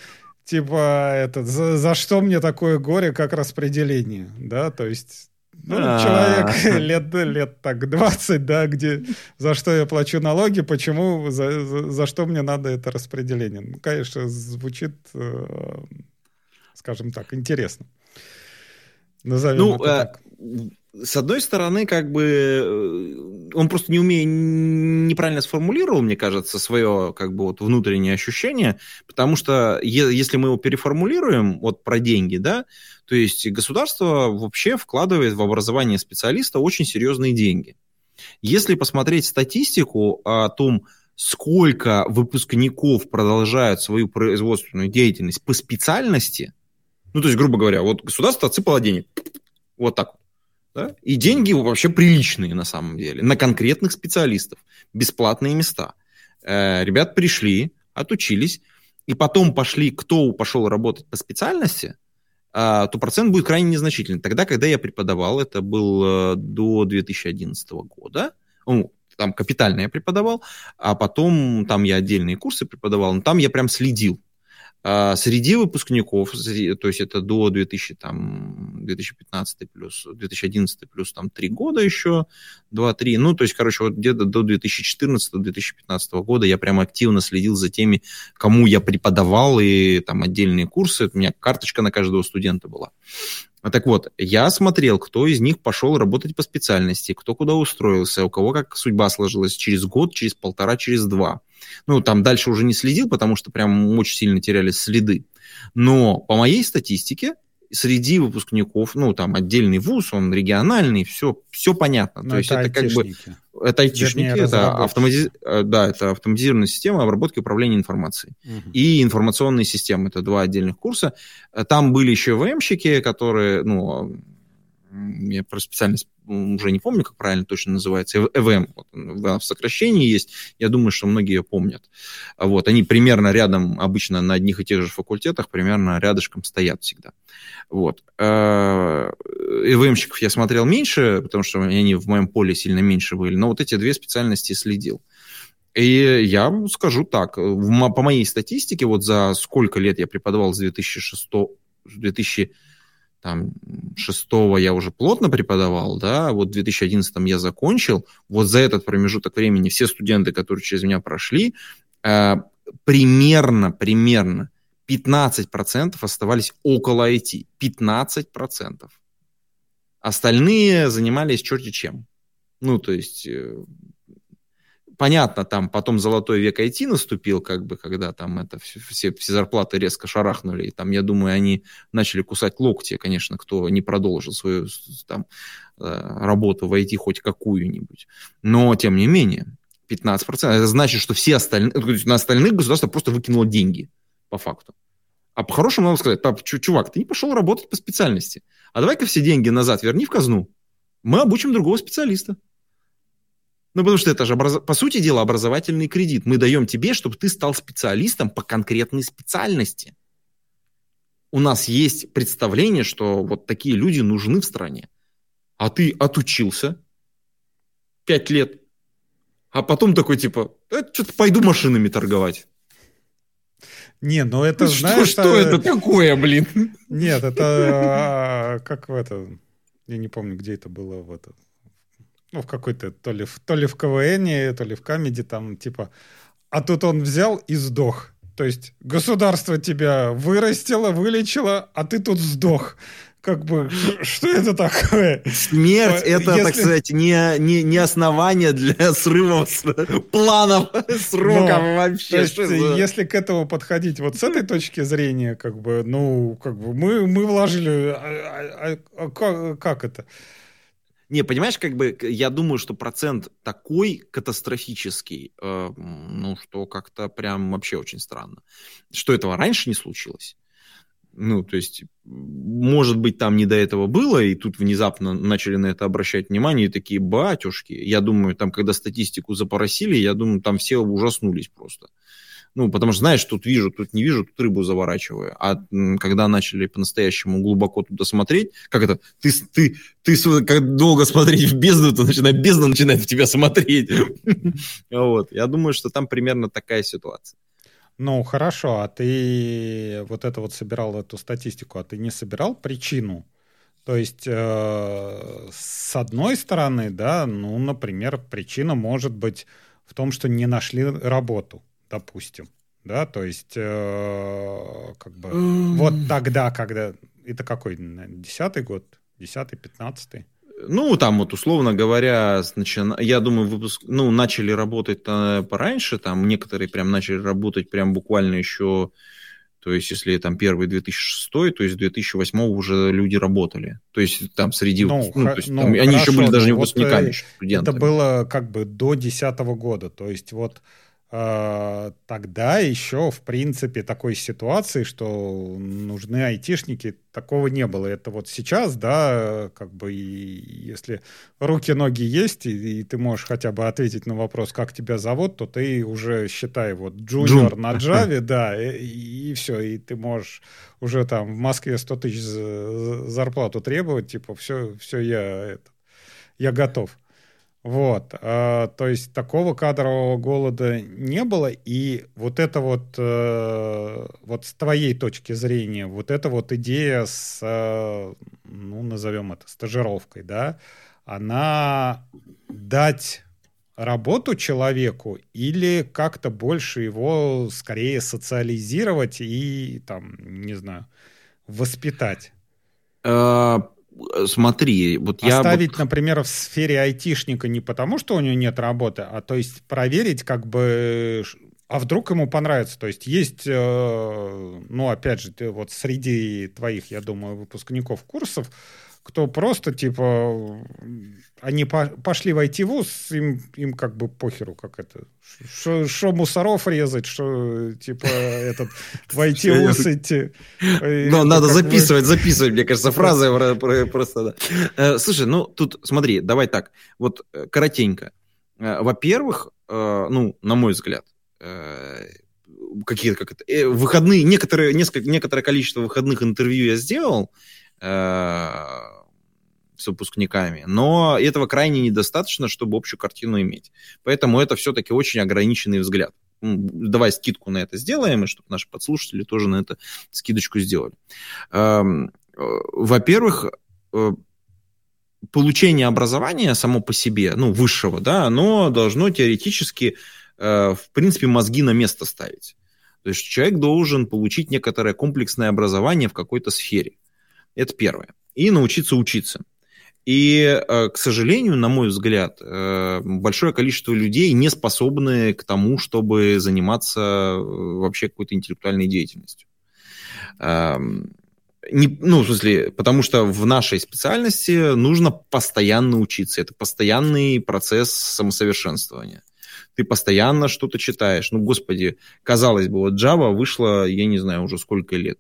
Типа, это, за, за что мне такое горе, как распределение, да, то есть ну, человек лет, лет так 20, да, где за что я плачу налоги, почему, за, за, за что мне надо это распределение. Ну, конечно, звучит, э, скажем так, интересно. Назовем ну, это так. Э, с одной стороны, как бы э, он просто не умеет, неправильно сформулировал, мне кажется, свое как бы вот внутреннее ощущение, потому что если мы его переформулируем вот про деньги, да, то есть государство вообще вкладывает в образование специалиста очень серьезные деньги. Если посмотреть статистику о том, сколько выпускников продолжают свою производственную деятельность по специальности, ну, то есть, грубо говоря, вот государство отсыпало денег, вот так вот, да? И деньги вообще приличные на самом деле, на конкретных специалистов, бесплатные места. Э, ребят пришли, отучились, и потом пошли, кто пошел работать по специальности, э, то процент будет крайне незначительный. Тогда, когда я преподавал, это был э, до 2011 года, ну, там капитально я преподавал, а потом там я отдельные курсы преподавал, но там я прям следил а среди выпускников, то есть это до 2000, там, 2015 плюс, 2011 плюс там 3 года еще, 2-3, ну, то есть, короче, вот где-то до 2014-2015 года я прям активно следил за теми, кому я преподавал, и там отдельные курсы, у меня карточка на каждого студента была. А так вот, я смотрел, кто из них пошел работать по специальности, кто куда устроился, у кого как судьба сложилась через год, через полтора, через два. Ну, там дальше уже не следил, потому что прям очень сильно терялись следы. Но по моей статистике, среди выпускников, ну, там отдельный вуз, он региональный, все, все понятно. Но То это есть это как бы... Это айтишники, Вернее, это, автомати... Э, да, это автоматизированная система обработки и управления информацией. Угу. И информационные системы. Это два отдельных курса. Там были еще ВМщики, которые, ну, я про специальность уже не помню, как правильно точно называется, ЭВМ, вот, в сокращении есть, я думаю, что многие ее помнят. Вот, они примерно рядом, обычно на одних и тех же факультетах, примерно рядышком стоят всегда. Вот. Э, ЭВМщиков я смотрел меньше, потому что они в моем поле сильно меньше были, но вот эти две специальности следил. И я скажу так, по моей статистике, вот за сколько лет я преподавал с 2006 с 2000 там, шестого я уже плотно преподавал, да, вот в 2011 я закончил, вот за этот промежуток времени все студенты, которые через меня прошли, э, примерно, примерно 15% оставались около IT, 15%. Остальные занимались черти чем. Ну, то есть э, понятно, там потом золотой век IT наступил, как бы, когда там это все, все зарплаты резко шарахнули, и там, я думаю, они начали кусать локти, конечно, кто не продолжил свою там э, работу в IT хоть какую-нибудь. Но, тем не менее, 15%, это значит, что все остальные, на остальных государство просто выкинуло деньги, по факту. А по-хорошему надо сказать, пап, чувак, ты не пошел работать по специальности, а давай-ка все деньги назад верни в казну, мы обучим другого специалиста. Ну, потому что это же, образ... по сути дела, образовательный кредит. Мы даем тебе, чтобы ты стал специалистом по конкретной специальности. У нас есть представление, что вот такие люди нужны в стране. А ты отучился пять лет, а потом такой типа, э, что-то пойду машинами торговать. Не, ну это, что, знаешь... Что это такое, блин? Нет, это а, как в это... Я не помню, где это было в этот ну, в какой-то, то ли, то ли в КВН, то ли в камеди, там, типа, а тут он взял и сдох. То есть государство тебя вырастило, вылечило, а ты тут сдох. Как бы, что это такое? Смерть — это, Если... так сказать, не, не, не основание для срыва планов, сроков Но, вообще. То есть, если к этому подходить вот с этой точки зрения, как бы, ну, как бы мы, мы вложили... А, а, а, как, как это? Не, понимаешь, как бы я думаю, что процент такой катастрофический, э, ну, что как-то прям вообще очень странно. Что этого раньше не случилось? Ну, то есть, может быть, там не до этого было, и тут внезапно начали на это обращать внимание, и такие, батюшки, я думаю, там, когда статистику запоросили, я думаю, там все ужаснулись просто. Ну, потому что, знаешь, тут вижу, тут не вижу, тут рыбу заворачиваю. А когда начали по-настоящему глубоко туда смотреть, как это, ты, ты, ты как долго смотреть в бездну, то начинает, бездна начинает в тебя смотреть. Вот. Я думаю, что там примерно такая ситуация. Ну, хорошо, а ты вот это вот собирал, эту статистику, а ты не собирал причину? То есть, э, с одной стороны, да, ну, например, причина может быть в том, что не нашли работу допустим, да, то есть э, как бы вот тогда, когда это какой десятый год, десятый, пятнадцатый. Ну, там вот, условно говоря, начина... я думаю, выпуск... ну, начали работать пораньше, там некоторые прям начали работать прям буквально еще, то есть, если там первый 2006, то есть 2008 уже люди работали. То есть, там среди... Ну, ну, то есть, ну там, они еще были даже не выпускниками, вот, студентами. Это было как бы до 2010 года, то есть, вот а, тогда еще, в принципе, такой ситуации, что нужны айтишники, такого не было. Это вот сейчас, да, как бы, и, если руки-ноги есть, и, и ты можешь хотя бы ответить на вопрос, как тебя зовут, то ты уже, считай, вот, джуниор на Java, да, и, и все, и ты можешь уже там в Москве 100 тысяч зарплату требовать, типа, все, все я, это, я готов. Вот, э, то есть такого кадрового голода не было, и вот это вот, э, вот с твоей точки зрения, вот эта вот идея с, э, ну, назовем это, стажировкой, да, она дать работу человеку или как-то больше его скорее социализировать и, там, не знаю, воспитать? Э, смотри, вот я... Оставить, например, в сфере айтишника не потому, что у него нет работы, а то есть проверить как бы... А вдруг ему понравится? То есть есть, э, ну, опять же, ты вот среди твоих, я думаю, выпускников курсов, кто просто, типа, они пошли в IT-вуз, им, им как бы похеру, как это, что мусоров резать, что, типа, этот, в IT-вуз идти. Ну, надо записывать, записывать, мне кажется, фразы просто, да. Э, слушай, ну, тут, смотри, давай так, вот э, коротенько. Во-первых, ну, на мой взгляд, какие-то, как это, выходные, некоторые, несколько, некоторое количество выходных интервью я сделал, с выпускниками, но этого крайне недостаточно, чтобы общую картину иметь. Поэтому это все-таки очень ограниченный взгляд. Давай скидку на это сделаем, и чтобы наши подслушатели тоже на это скидочку сделали. Эм, э, во-первых, э, получение образования само по себе, ну, высшего, да, оно должно теоретически, э, в принципе, мозги на место ставить. То есть человек должен получить некоторое комплексное образование в какой-то сфере. Это первое. И научиться учиться. И, э, к сожалению, на мой взгляд, э, большое количество людей не способны к тому, чтобы заниматься э, вообще какой-то интеллектуальной деятельностью. Эм, не, ну, в смысле, потому что в нашей специальности нужно постоянно учиться. Это постоянный процесс самосовершенствования. Ты постоянно что-то читаешь. Ну, господи, казалось бы, вот Java вышла, я не знаю, уже сколько лет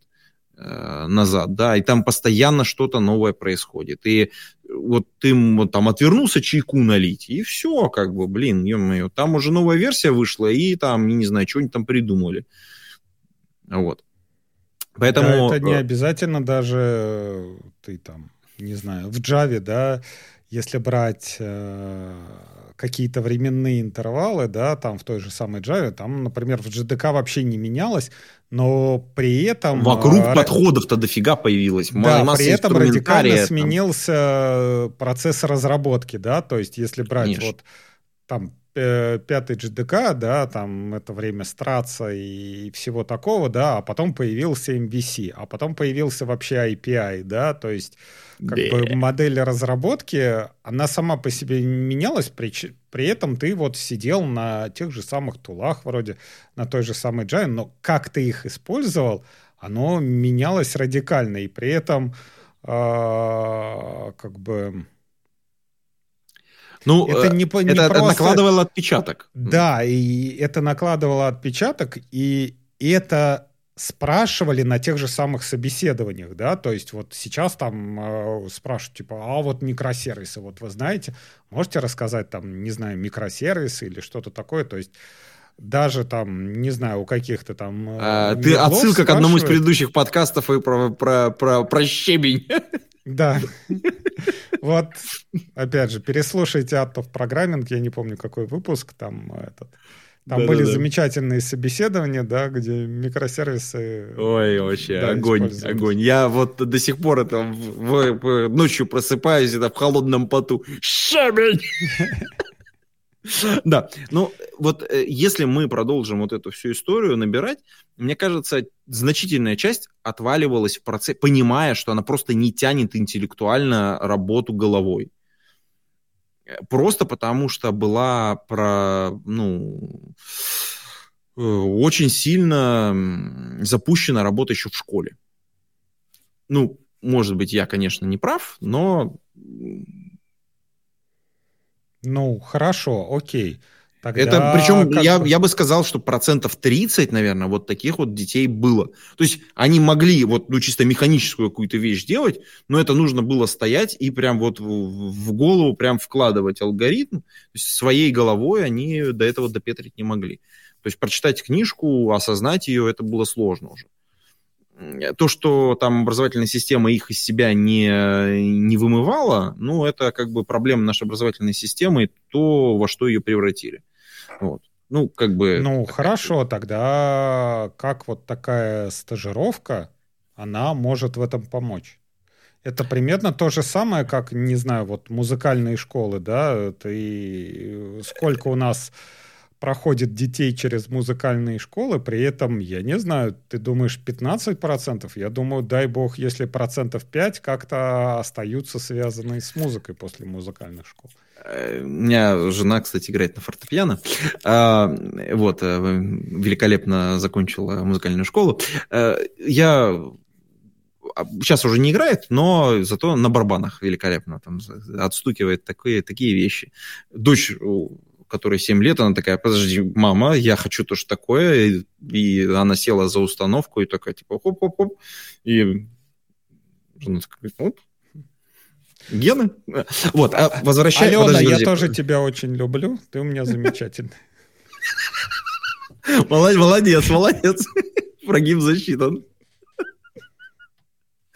э, назад, да, и там постоянно что-то новое происходит. И вот ты вот, там отвернулся чайку налить, и все, как бы, блин, ё-моё, там уже новая версия вышла, и там, не знаю, что-нибудь там придумали. Вот. Поэтому... Да, это не э, обязательно даже э, ты там, не знаю, в Java, да, если брать э, какие-то временные интервалы, да, там в той же самой Java, там, например, в JDK вообще не менялось, но при этом... Вокруг э, подходов-то дофига появилось. Да, при этом радикально там. сменился процесс разработки, да, то есть если брать Конечно. вот там Э, пятый GDK, да, там это время страца и всего такого, да, а потом появился MVC, а потом появился вообще API, да, то есть как бы модель разработки, она сама по себе менялась, при, при этом ты вот сидел на тех же самых тулах вроде, на той же самой Java, но как ты их использовал, оно менялось радикально, и при этом э, как бы ну, это не, не это просто... накладывало отпечаток. Да, и это накладывало отпечаток, и это спрашивали на тех же самых собеседованиях, да, то есть вот сейчас там э, спрашивают, типа, а вот микросервисы, вот вы знаете, можете рассказать там, не знаю, микросервисы или что-то такое, то есть даже там, не знаю, у каких-то там... Э, а, ты отсылка к одному из предыдущих подкастов и про, про, про, про щебень. Да. Вот, опять же, переслушайте of Programming, я не помню, какой выпуск там этот. Там да, были да, да. замечательные собеседования, да, где микросервисы. Ой, вообще, да, огонь, огонь. Я вот до сих пор это в, в, ночью просыпаюсь это в холодном поту. Щебень! Да, ну вот э, если мы продолжим вот эту всю историю набирать, мне кажется, значительная часть отваливалась в процессе, понимая, что она просто не тянет интеллектуально работу головой. Просто потому что была про, ну, э, очень сильно запущена работа еще в школе. Ну, может быть, я, конечно, не прав, но... Ну, хорошо, окей. Тогда это, причем, я, я бы сказал, что процентов 30, наверное, вот таких вот детей было. То есть они могли вот, ну, чисто механическую какую-то вещь делать, но это нужно было стоять и прям вот в, в голову прям вкладывать алгоритм. То есть своей головой они до этого допетрить не могли. То есть прочитать книжку, осознать ее, это было сложно уже. То, что там образовательная система их из себя не, не вымывала, ну, это как бы проблема нашей образовательной системы, то, во что ее превратили. Вот. Ну, как бы... Ну, хорошо, тогда как вот такая стажировка, она может в этом помочь? Это примерно то же самое, как, не знаю, вот музыкальные школы, да, и сколько у нас проходит детей через музыкальные школы, при этом, я не знаю, ты думаешь 15%? Я думаю, дай бог, если процентов 5 как-то остаются связанные с музыкой после музыкальных школ. Э, у меня жена, кстати, играет на фортепиано. А, вот, э, великолепно закончила музыкальную школу. Э, я сейчас уже не играет, но зато на барабанах великолепно там отстукивает такие, такие вещи. Дочь которой 7 лет, она такая, подожди, мама, я хочу тоже такое, и она села за установку и такая, типа, хоп-хоп-хоп, и жена такая, оп, Гены? Вот, а возвращай... Алена, подожди, подожди. я тоже тебя очень люблю, ты у меня замечательный. Молодец, молодец. Прогиб засчитан.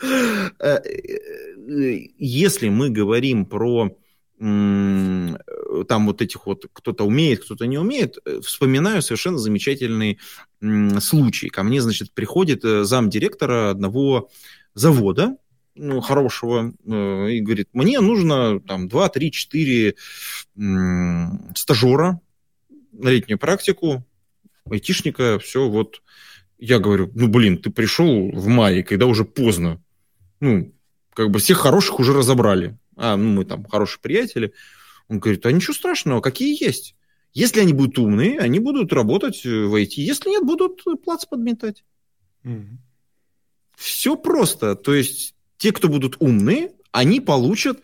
Э, э, если мы говорим про там вот этих вот кто-то умеет, кто-то не умеет, э, вспоминаю совершенно замечательный случай. Ко мне, значит, приходит замдиректора одного завода, ну, хорошего э, и говорит, мне нужно там 2, 3, 4 стажера на летнюю практику, айтишника, все вот. Я говорю, ну, блин, ты пришел в мае, когда уже поздно. Ну, как бы всех хороших уже разобрали. А, ну, мы там хорошие приятели. Он говорит, а ничего страшного, какие есть. Если они будут умные, они будут работать в IT. Если нет, будут плац подметать. Mm-hmm. Все просто. То есть те, кто будут умные, они получат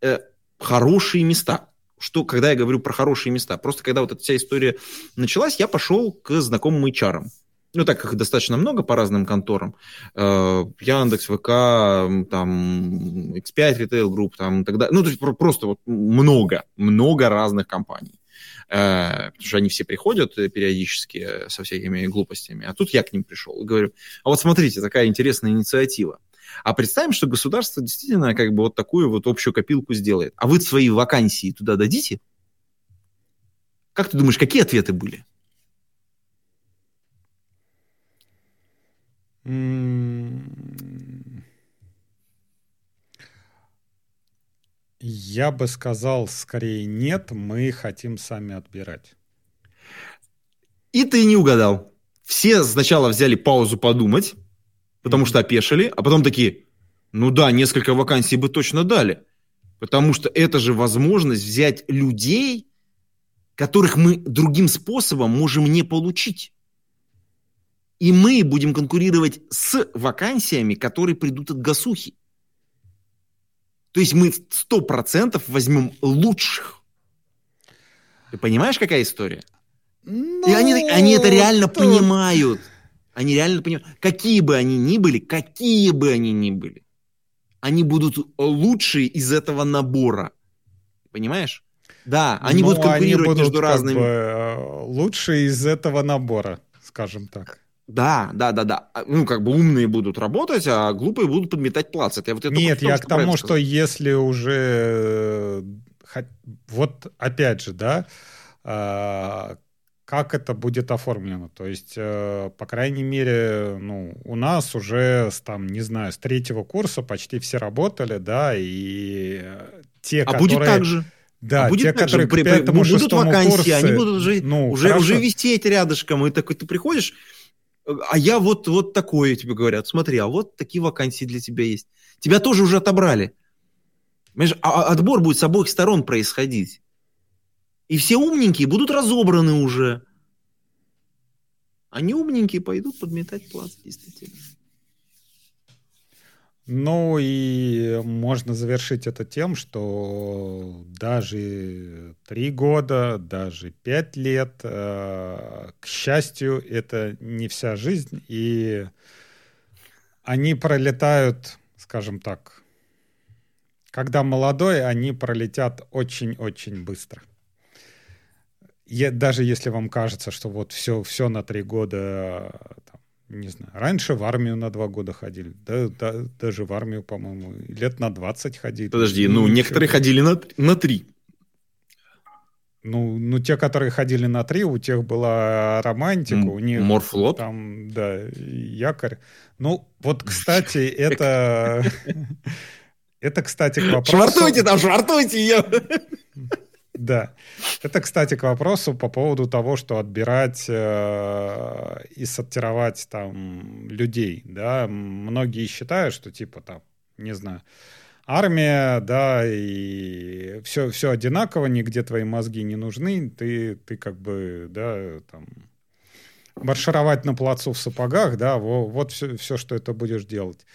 э, хорошие места. Что, когда я говорю про хорошие места? Просто когда вот эта вся история началась, я пошел к знакомым HR. Ну, так их достаточно много по разным конторам. Э, Яндекс, ВК, там, X5 Retail Group, там, далее. Ну, то есть просто вот много, много разных компаний. Э, потому что они все приходят периодически со всякими глупостями. А тут я к ним пришел и говорю, а вот смотрите, такая интересная инициатива. А представим, что государство действительно как бы вот такую вот общую копилку сделает. А вы свои вакансии туда дадите? Как ты думаешь, какие ответы были? Я бы сказал, скорее нет, мы хотим сами отбирать. И ты не угадал. Все сначала взяли паузу подумать, потому что опешили, а потом такие, ну да, несколько вакансий бы точно дали. Потому что это же возможность взять людей, которых мы другим способом можем не получить. И мы будем конкурировать с вакансиями, которые придут от гасухи. То есть мы сто процентов возьмем лучших. Ты понимаешь, какая история? Ну, И они, они это реально то... понимают. Они реально понимают, какие бы они ни были, какие бы они ни были, они будут лучшие из этого набора. Понимаешь? Да, они Ну, будут конкурировать будут между разными. бы, э, лучшие из этого набора, скажем так. Да, да, да, да. А, Ну, как бы умные будут работать, а глупые будут подметать плац. Это я вот это Нет, только я к тому, что если уже... э, Вот опять же, да, а, как это будет оформлено? То есть, э, по крайней мере, ну, у нас уже, с, там, не знаю, с третьего курса почти все работали, да, и э, те, А которые... будет так же. Да, а будет те, так же. которые При- к при- пятому, будут вакансии, курсы, они будут уже, ну, уже, хорошо. уже висеть рядышком. И такой ты приходишь, а я вот, вот такое тебе говорят. Смотри, а вот такие вакансии для тебя есть. Тебя тоже уже отобрали. Понимаешь, а а отбор будет с обоих сторон происходить. И все умненькие будут разобраны уже. Они умненькие пойдут подметать плац, действительно. Ну и можно завершить это тем, что даже три года, даже пять лет, э, к счастью, это не вся жизнь, и они пролетают, скажем так, когда молодой, они пролетят очень-очень быстро. Е- даже если вам кажется, что вот все, все на три года, там, не знаю, раньше в армию на два года ходили, да, да- даже в армию, по-моему, лет на 20 ходили. Подожди, ну ничего. некоторые ходили на, на три. Ну, ну, те, которые ходили на три, у тех была романтика, у них морфлот? там, да, якорь. Ну, вот, кстати, это... Это, кстати, к вопросу... Швартуйте там, швартуйте ее. Да. Это, кстати, к вопросу по поводу того, что отбирать э, и сортировать там людей, да. Многие считают, что типа там, не знаю, армия, да, и все, все одинаково, нигде твои мозги не нужны, ты, ты как бы, да, там, маршировать на плацу в сапогах, да, во- вот все, все, что это будешь делать.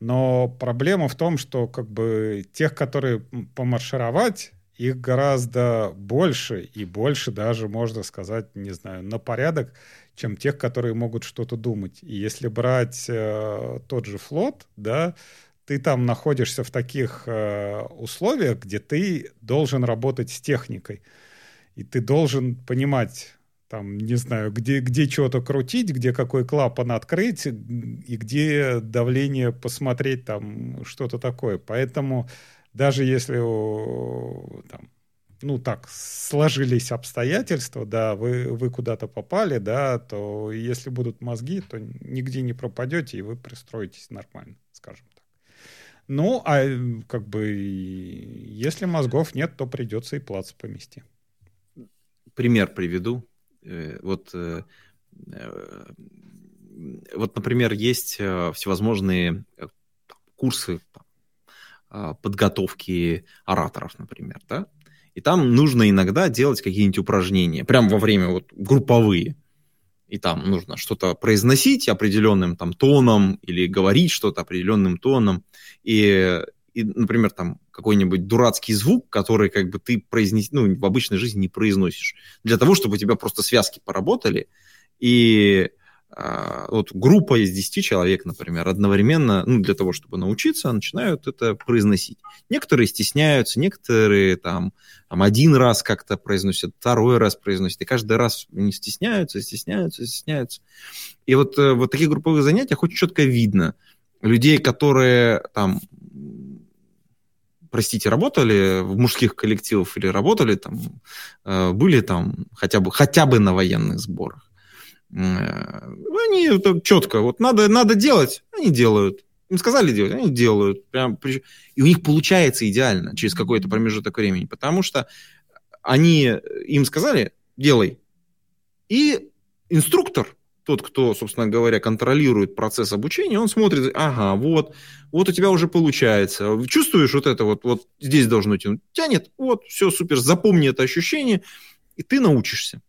Но проблема в том, что как бы тех, которые помаршировать, их гораздо больше, и больше даже, можно сказать, не знаю, на порядок, чем тех, которые могут что-то думать. И если брать э, тот же флот, да, ты там находишься в таких э, условиях, где ты должен работать с техникой. И ты должен понимать, там, не знаю, где, где что-то крутить, где какой клапан открыть, и где давление посмотреть, там, что-то такое. Поэтому даже если о, там, ну так сложились обстоятельства, да, вы, вы куда-то попали, да, то если будут мозги, то нигде не пропадете, и вы пристроитесь нормально, скажем так. Ну, а э, как бы если мозгов нет, то придется и плац помести. Пример приведу. Э, Вот, э, э, вот, например, есть э, всевозможные э, курсы подготовки ораторов, например, да? И там нужно иногда делать какие-нибудь упражнения, прям во время вот групповые. И там нужно что-то произносить определенным там тоном или говорить что-то определенным тоном. И, и, например, там какой-нибудь дурацкий звук, который как бы ты произнес, ну, в обычной жизни не произносишь. Для того, чтобы у тебя просто связки поработали. И а, вот группа из 10 человек, например, одновременно, ну, для того, чтобы научиться, начинают это произносить. Некоторые стесняются, некоторые там, там один раз как-то произносят, второй раз произносят, и каждый раз они стесняются, стесняются, стесняются. И вот э, в вот таких групповых занятиях очень четко видно людей, которые там простите, работали в мужских коллективах или работали там, э, были там хотя бы, хотя бы на военных сборах. Э, Они четко, вот надо, надо делать, они делают. Им сказали делать, они делают. Прям, и у них получается идеально через какой-то промежуток времени, потому что они им сказали, делай. И инструктор, тот, кто, собственно говоря, контролирует процесс обучения, он смотрит, ага, вот, вот у тебя уже получается. Чувствуешь вот это вот, вот здесь должно тянуть. Тянет, вот, все, супер, запомни это ощущение, и ты научишься.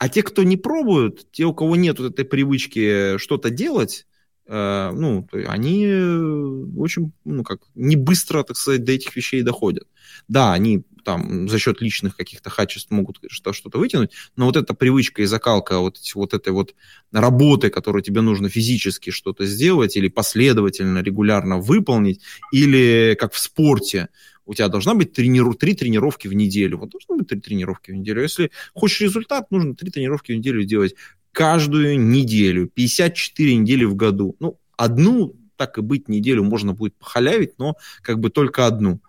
А те, кто не пробуют, те, у кого нет вот этой привычки что-то делать, э, ну, они э, очень, ну, как, не быстро, так сказать, до этих вещей доходят. Да, они там за счет личных каких-то качеств могут что-то вытянуть, но вот эта привычка и закалка вот, вот этой вот работы, которую тебе нужно физически что-то сделать или последовательно, регулярно выполнить, или как в спорте, у тебя должна быть трениру, три тренировки в неделю. Вот должно быть три тренировки в неделю. Если хочешь результат, нужно три тренировки в неделю делать каждую неделю, 54 недели в году. Ну, одну, так и быть, неделю можно будет похалявить, но как бы только одну.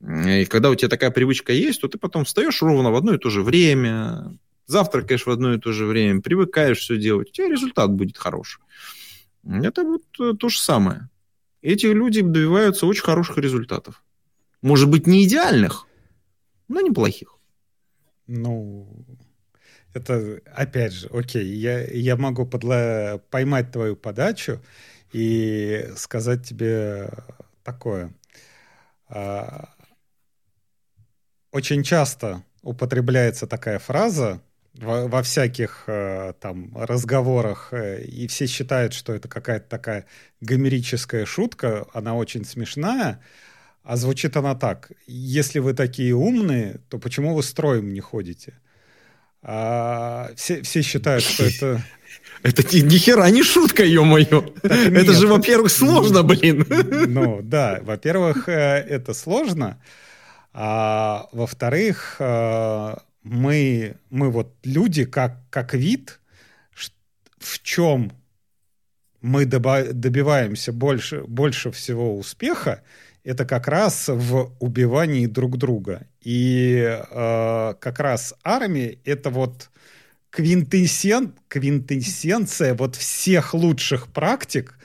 И когда у тебя такая привычка есть, то ты потом встаешь ровно в одно и то же время, завтракаешь в одно и то же время, привыкаешь все делать, у тебя результат будет хороший. Это вот э, то же самое. Эти люди добиваются очень хороших результатов. Может быть, не идеальных, но неплохих. Ну, это, опять же, окей, я, я могу подла... поймать твою подачу и сказать тебе такое. А, очень часто употребляется такая фраза во, во всяких э, там разговорах, э, и все считают, что это какая-то такая гомерическая шутка, она очень смешная, а звучит она так. Если вы такие умные, то почему вы строем не ходите? А, все, все считают, что это... Это ни, хера не шутка, ё-моё. Это же, во-первых, сложно, блин. Ну, да, во-первых, э, это сложно. А во-вторых, э, мы, мы вот люди как, как вид, в чем мы добиваемся больше, больше всего успеха, это как раз в убивании друг друга. И э, как раз армия — это вот квинтэссен, квинтэссенция вот всех лучших практик,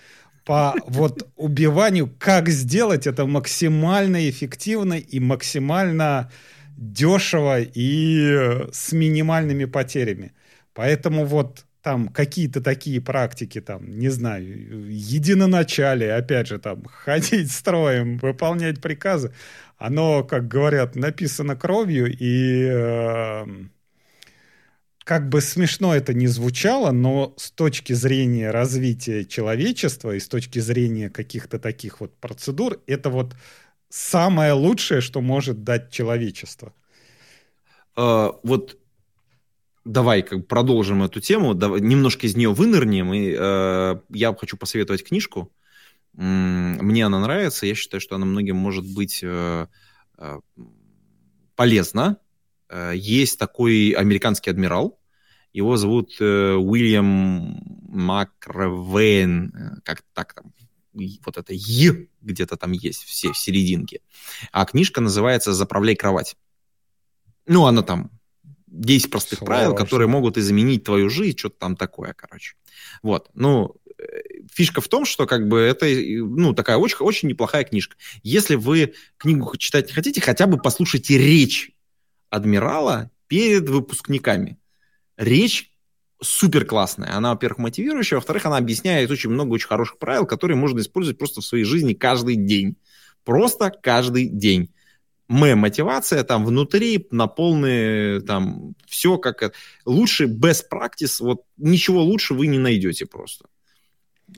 по вот убиванию, как сделать это максимально эффективно и максимально дешево и с минимальными потерями. Поэтому вот там какие-то такие практики, там, не знаю, единоначалие, опять же, там, ходить строем, выполнять приказы, оно, как говорят, написано кровью, и э, как бы смешно это ни звучало, но с точки зрения развития человечества и с точки зрения каких-то таких вот процедур, это вот самое лучшее, что может дать человечество. А, вот давай как продолжим эту тему, давай, немножко из нее вынырнем, и э, я хочу посоветовать книжку. Мне она нравится, я считаю, что она многим может быть э, э, полезна. Э, есть такой американский адмирал, его зовут э, Уильям Макревейн, э, как так там, вот это «Е» где-то там есть все в серединке. А книжка называется «Заправляй кровать». Ну, она там 10 простых Слава правил, которые могут изменить твою жизнь, что-то там такое, короче. Вот, ну, э, фишка в том, что как бы это, ну, такая очень, очень неплохая книжка. Если вы книгу читать не хотите, хотя бы послушайте речь адмирала перед выпускниками речь супер классная. Она, во-первых, мотивирующая, во-вторых, она объясняет очень много очень хороших правил, которые можно использовать просто в своей жизни каждый день. Просто каждый день. М-мотивация там внутри на полные, там, все как... Лучше best practice, вот ничего лучше вы не найдете просто.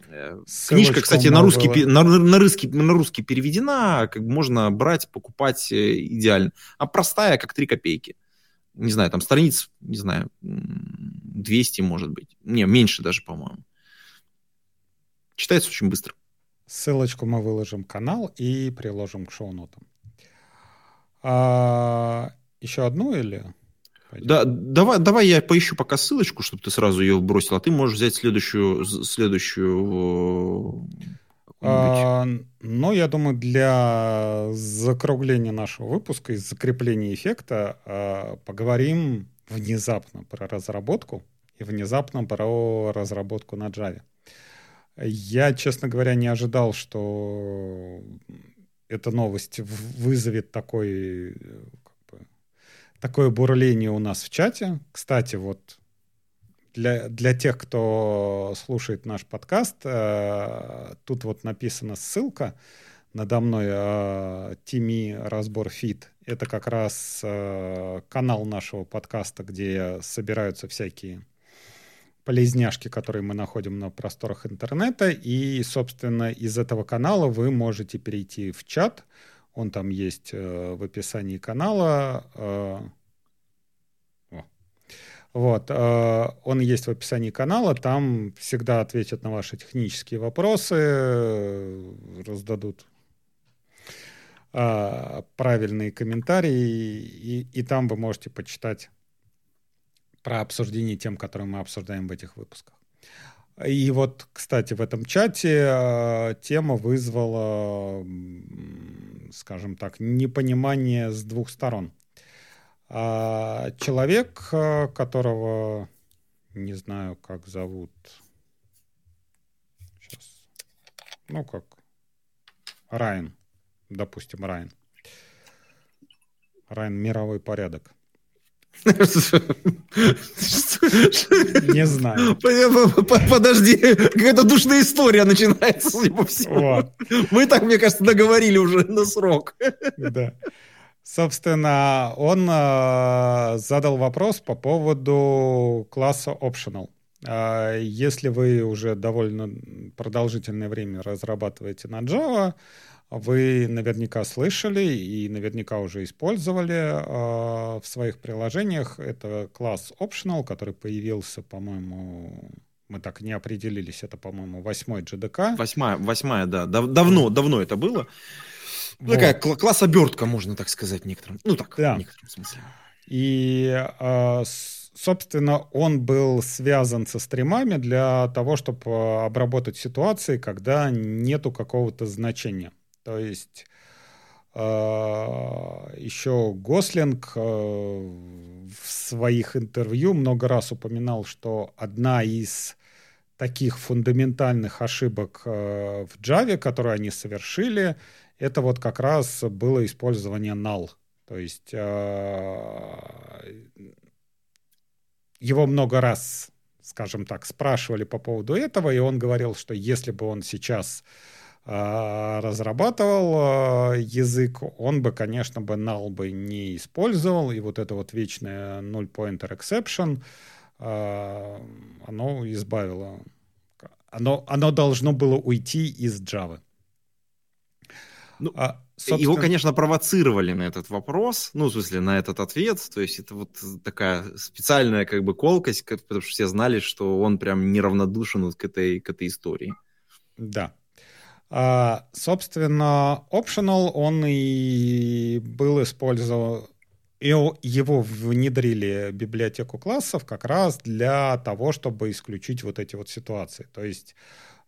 Э, Ссылочку Книжка, кстати, на русский, на, на, русский, на русский переведена, как можно брать, покупать э, идеально. А простая, как 3 копейки не знаю, там страниц, не знаю, 200, может быть. Не, меньше даже, по-моему. Читается очень быстро. Ссылочку мы выложим в канал и приложим к шоу-нотам. А, еще одну или... Да, давай, давай я поищу пока ссылочку, чтобы ты сразу ее бросил, а ты можешь взять следующую, следующую а, ну, я думаю, для закругления нашего выпуска и закрепления эффекта а, поговорим внезапно про разработку и внезапно про разработку на Java. Я, честно говоря, не ожидал, что эта новость вызовет такой, как бы, такое бурление у нас в чате. Кстати, вот для, для тех, кто слушает наш подкаст, э, тут вот написана ссылка надо мной э, Разбор Фит. Это как раз э, канал нашего подкаста, где собираются всякие полезняшки, которые мы находим на просторах интернета. И, собственно, из этого канала вы можете перейти в чат, Он там есть э, в описании канала. Э, вот, э, он есть в описании канала, там всегда ответят на ваши технические вопросы, раздадут правильные комментарии, и, и там вы можете почитать про обсуждение тем, которые мы обсуждаем в этих выпусках. И вот, кстати, в этом чате э, тема вызвала, скажем так, непонимание с двух сторон. А человек, э, которого не знаю, как зовут. Сейчас. Ну, как. Райан. Допустим, Райан. Райан мировой порядок. Не знаю. Подожди, какая-то душная история начинается, судя по всему. Мы так, мне кажется, договорили уже на срок. Да. Собственно, он э, задал вопрос по поводу класса Optional. Э, если вы уже довольно продолжительное время разрабатываете на Java, вы наверняка слышали и наверняка уже использовали э, в своих приложениях. Это класс Optional, который появился, по-моему, мы так не определились, это, по-моему, восьмой GDK. Восьмая, восьмая, да. Дав давно, давно это было. Вот. Такая кл- класс обертка, можно так сказать, некоторым. Ну так, да. в некотором смысле. И, э, собственно, он был связан со стримами для того, чтобы обработать ситуации, когда нету какого-то значения. То есть э, еще Гослинг э, в своих интервью много раз упоминал, что одна из таких фундаментальных ошибок э, в Java, которые они совершили, это вот как раз было использование null. То есть его много раз, скажем так, спрашивали по поводу этого, и он говорил, что если бы он сейчас а, разрабатывал а, язык, он бы, конечно, бы null бы не использовал, и вот это вот вечное null pointer exception, а, оно избавило, оно, оно должно было уйти из Java. Ну, а, собственно... Его, конечно, провоцировали на этот вопрос, ну, в смысле, на этот ответ, то есть это вот такая специальная как бы колкость, потому что все знали, что он прям неравнодушен вот к этой, к этой истории. Да, а, собственно, optional, он и был использован, его внедрили в библиотеку классов как раз для того, чтобы исключить вот эти вот ситуации. То есть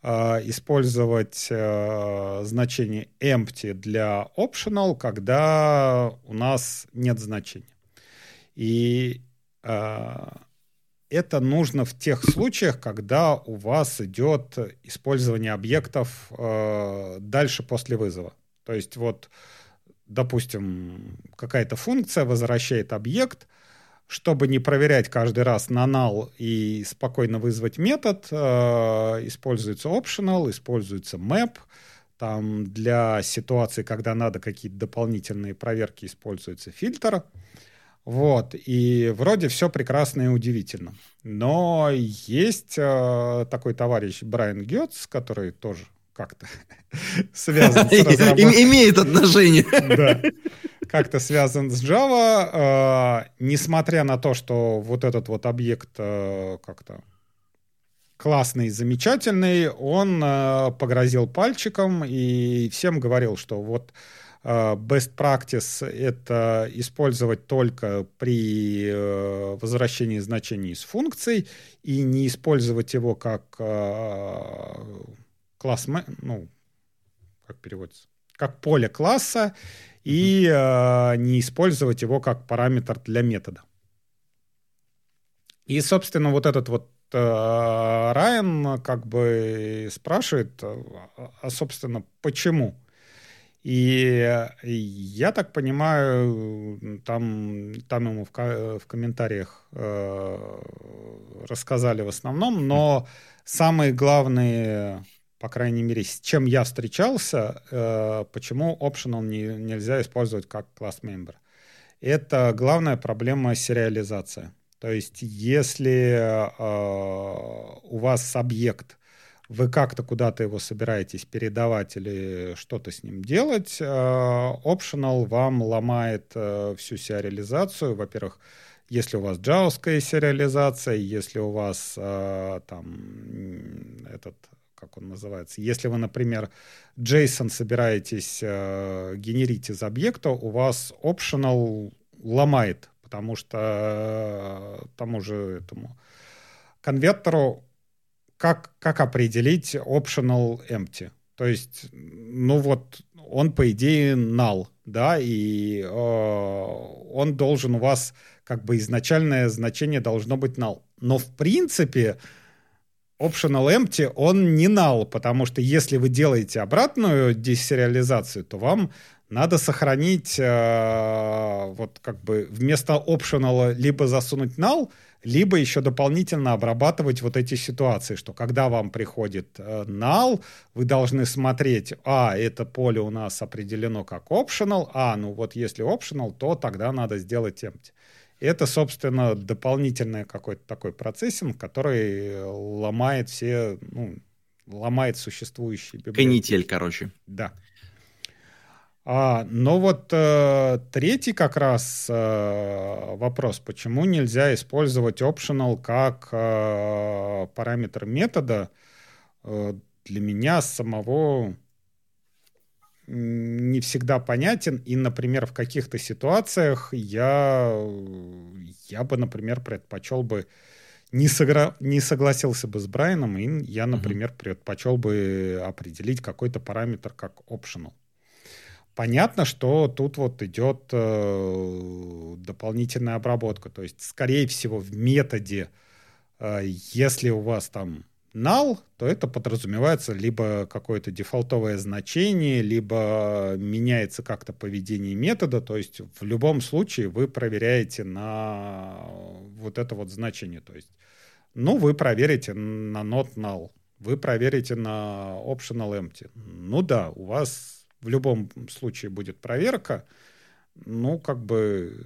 использовать а, значение empty для optional, когда у нас нет значения. И это нужно в тех случаях, когда у вас идет использование объектов э, дальше после вызова. То есть вот, допустим, какая-то функция возвращает объект, чтобы не проверять каждый раз на null и спокойно вызвать метод, э, используется optional, используется map, там для ситуации, когда надо какие-то дополнительные проверки, используется фильтр. Вот, и вроде все прекрасно и удивительно. Но есть э, такой товарищ Брайан Гетц, который тоже как-то связан с разработкой. Имеет отношение. Да. Как-то связан с Java. Э, несмотря на то, что вот этот вот объект э, как-то классный, замечательный, он э, погрозил пальчиком и всем говорил, что вот best practice — это использовать только при возвращении значений из функций и не использовать его как класс, ну, как переводится, как поле класса и не использовать его как параметр для метода. И, собственно, вот этот вот Райан как бы спрашивает, а, собственно, почему? И я так понимаю, там, там ему в, в комментариях э, рассказали в основном, но самые главные, по крайней мере, с чем я встречался, э, почему optional не, нельзя использовать как класс member. Это главная проблема сериализация. То есть, если э, у вас объект вы как-то куда-то его собираетесь передавать или что-то с ним делать, э, optional вам ломает э, всю сериализацию. Во-первых, если у вас джавовская сериализация, если у вас э, там этот, как он называется, если вы, например, JSON собираетесь генерить из объекта, у вас optional ломает, потому что тому же этому конвертеру как, как определить optional empty? То есть, ну вот, он, по идее, null, да, и э, он должен у вас, как бы, изначальное значение должно быть null. Но, в принципе, optional empty, он не null, потому что если вы делаете обратную десериализацию, то вам надо сохранить э, вот как бы вместо optional либо засунуть null, либо еще дополнительно обрабатывать вот эти ситуации, что когда вам приходит э, null, вы должны смотреть, а, это поле у нас определено как optional, а, ну вот если optional, то тогда надо сделать empty. Это, собственно, дополнительный какой-то такой процессинг, который ломает все, ну, ломает существующие библиотеки. Канитель, короче. Да. А, но вот э, третий как раз э, вопрос, почему нельзя использовать optional как э, параметр метода, э, для меня самого не всегда понятен. И, например, в каких-то ситуациях я, я бы, например, предпочел бы не, согра... не согласился бы с Брайаном, и я, например, предпочел бы определить какой-то параметр как optional. Понятно, что тут вот идет э, дополнительная обработка. То есть, скорее всего, в методе, э, если у вас там null, то это подразумевается либо какое-то дефолтовое значение, либо меняется как-то поведение метода. То есть в любом случае вы проверяете на вот это вот значение. То есть, ну, вы проверите на not null, вы проверите на optional empty. Ну да, у вас в любом случае будет проверка, ну, как бы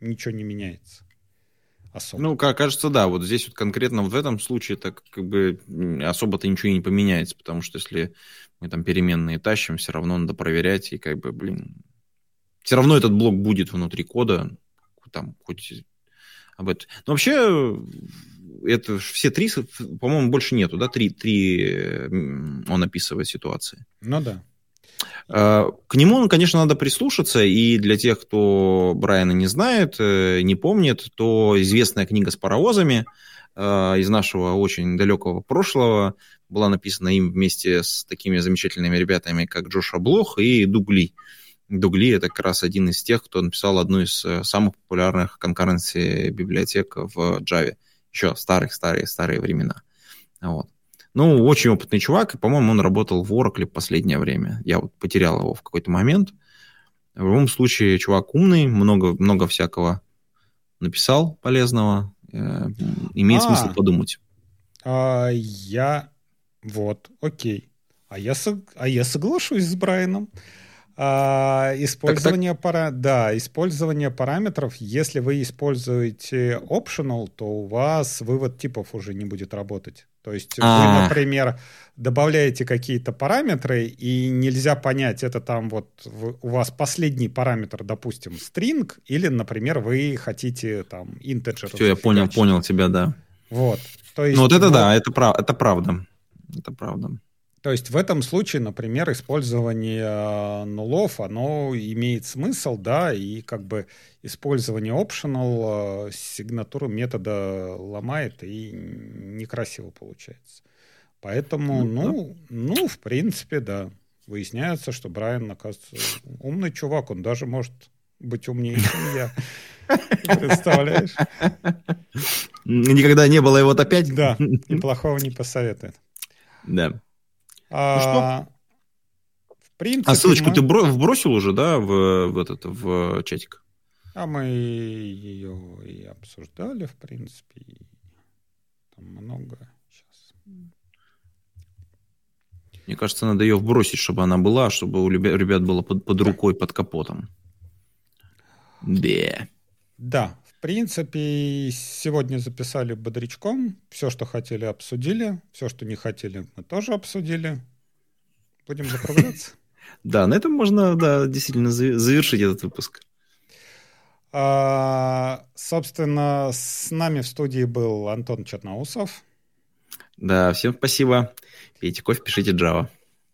ничего не меняется. Особо. Ну, как кажется, да. Вот здесь вот конкретно в этом случае так как бы особо-то ничего не поменяется, потому что если мы там переменные тащим, все равно надо проверять, и как бы, блин, все равно этот блок будет внутри кода, там, хоть об этом. Но вообще, это все три, по-моему, больше нету, да, три, три он описывает ситуации. Ну да. А, к нему, конечно, надо прислушаться, и для тех, кто Брайана не знает, э, не помнит, то известная книга с паровозами э, из нашего очень далекого прошлого была написана им вместе с такими замечательными ребятами, как Джоша Блох и Дугли. Дугли это как раз один из тех, кто написал одну из э, самых популярных конкуренций библиотек в Java еще старых-старые-старые времена. Вот. Ну, очень опытный чувак, и, по-моему, он работал в Oracle последнее время. Я вот потерял его в какой-то момент. В любом случае, чувак умный, много, много всякого написал полезного. Э, имеет а, смысл подумать. А, я... Вот, окей. А я, а я соглашусь с Брайаном. А, использование, так, так. Пара... Да, использование параметров. Если вы используете optional, то у вас вывод типов уже не будет работать. То есть А-а-а. вы, например, добавляете какие-то параметры, и нельзя понять, это там вот у вас последний параметр, допустим, string, или, например, вы хотите там integer. Все, я понял, понял тебя, да. Вот. То есть, ну вот это вот... да, это, прав... это правда. Это правда. То есть в этом случае, например, использование э, нулов, оно имеет смысл, да, и как бы использование optional э, сигнатуру метода ломает и некрасиво получается. Поэтому, ну, ну, ну, в принципе, да. Выясняется, что Брайан, оказывается, умный чувак, он даже может быть умнее, чем я. Представляешь? Никогда не было, и вот опять? Да, и плохого не посоветует. Да. А, ну? В принципе, а ссылочку мы... ты вбросил уже, да, в, в этот в чатик? А мы ее и обсуждали, в принципе. И там много сейчас. Мне кажется, надо ее вбросить, чтобы она была, чтобы у ребят было под, под рукой, под капотом. Да. Да, в В принципе, сегодня записали бодрячком. Все, что хотели, обсудили. Все, что не хотели, мы тоже обсудили. Будем закругляться. Да, на этом можно, да, действительно завершить этот выпуск. А, собственно, с нами в студии был Антон Черноусов. Да, всем спасибо. Пейте кофе, пишите Java.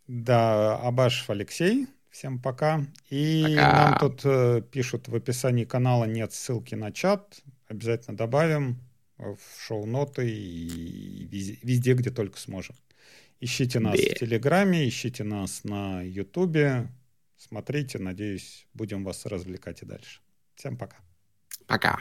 Да, Абашев Алексей. Всем пока. И пока. нам тут э, пишут в описании канала нет ссылки на чат. Обязательно добавим в шоу-ноты и везде, везде, где только сможем. Ищите нас да. в Телеграме, ищите нас на Ютубе. Смотрите, надеюсь, будем вас развлекать и дальше. Всем пока. Пока.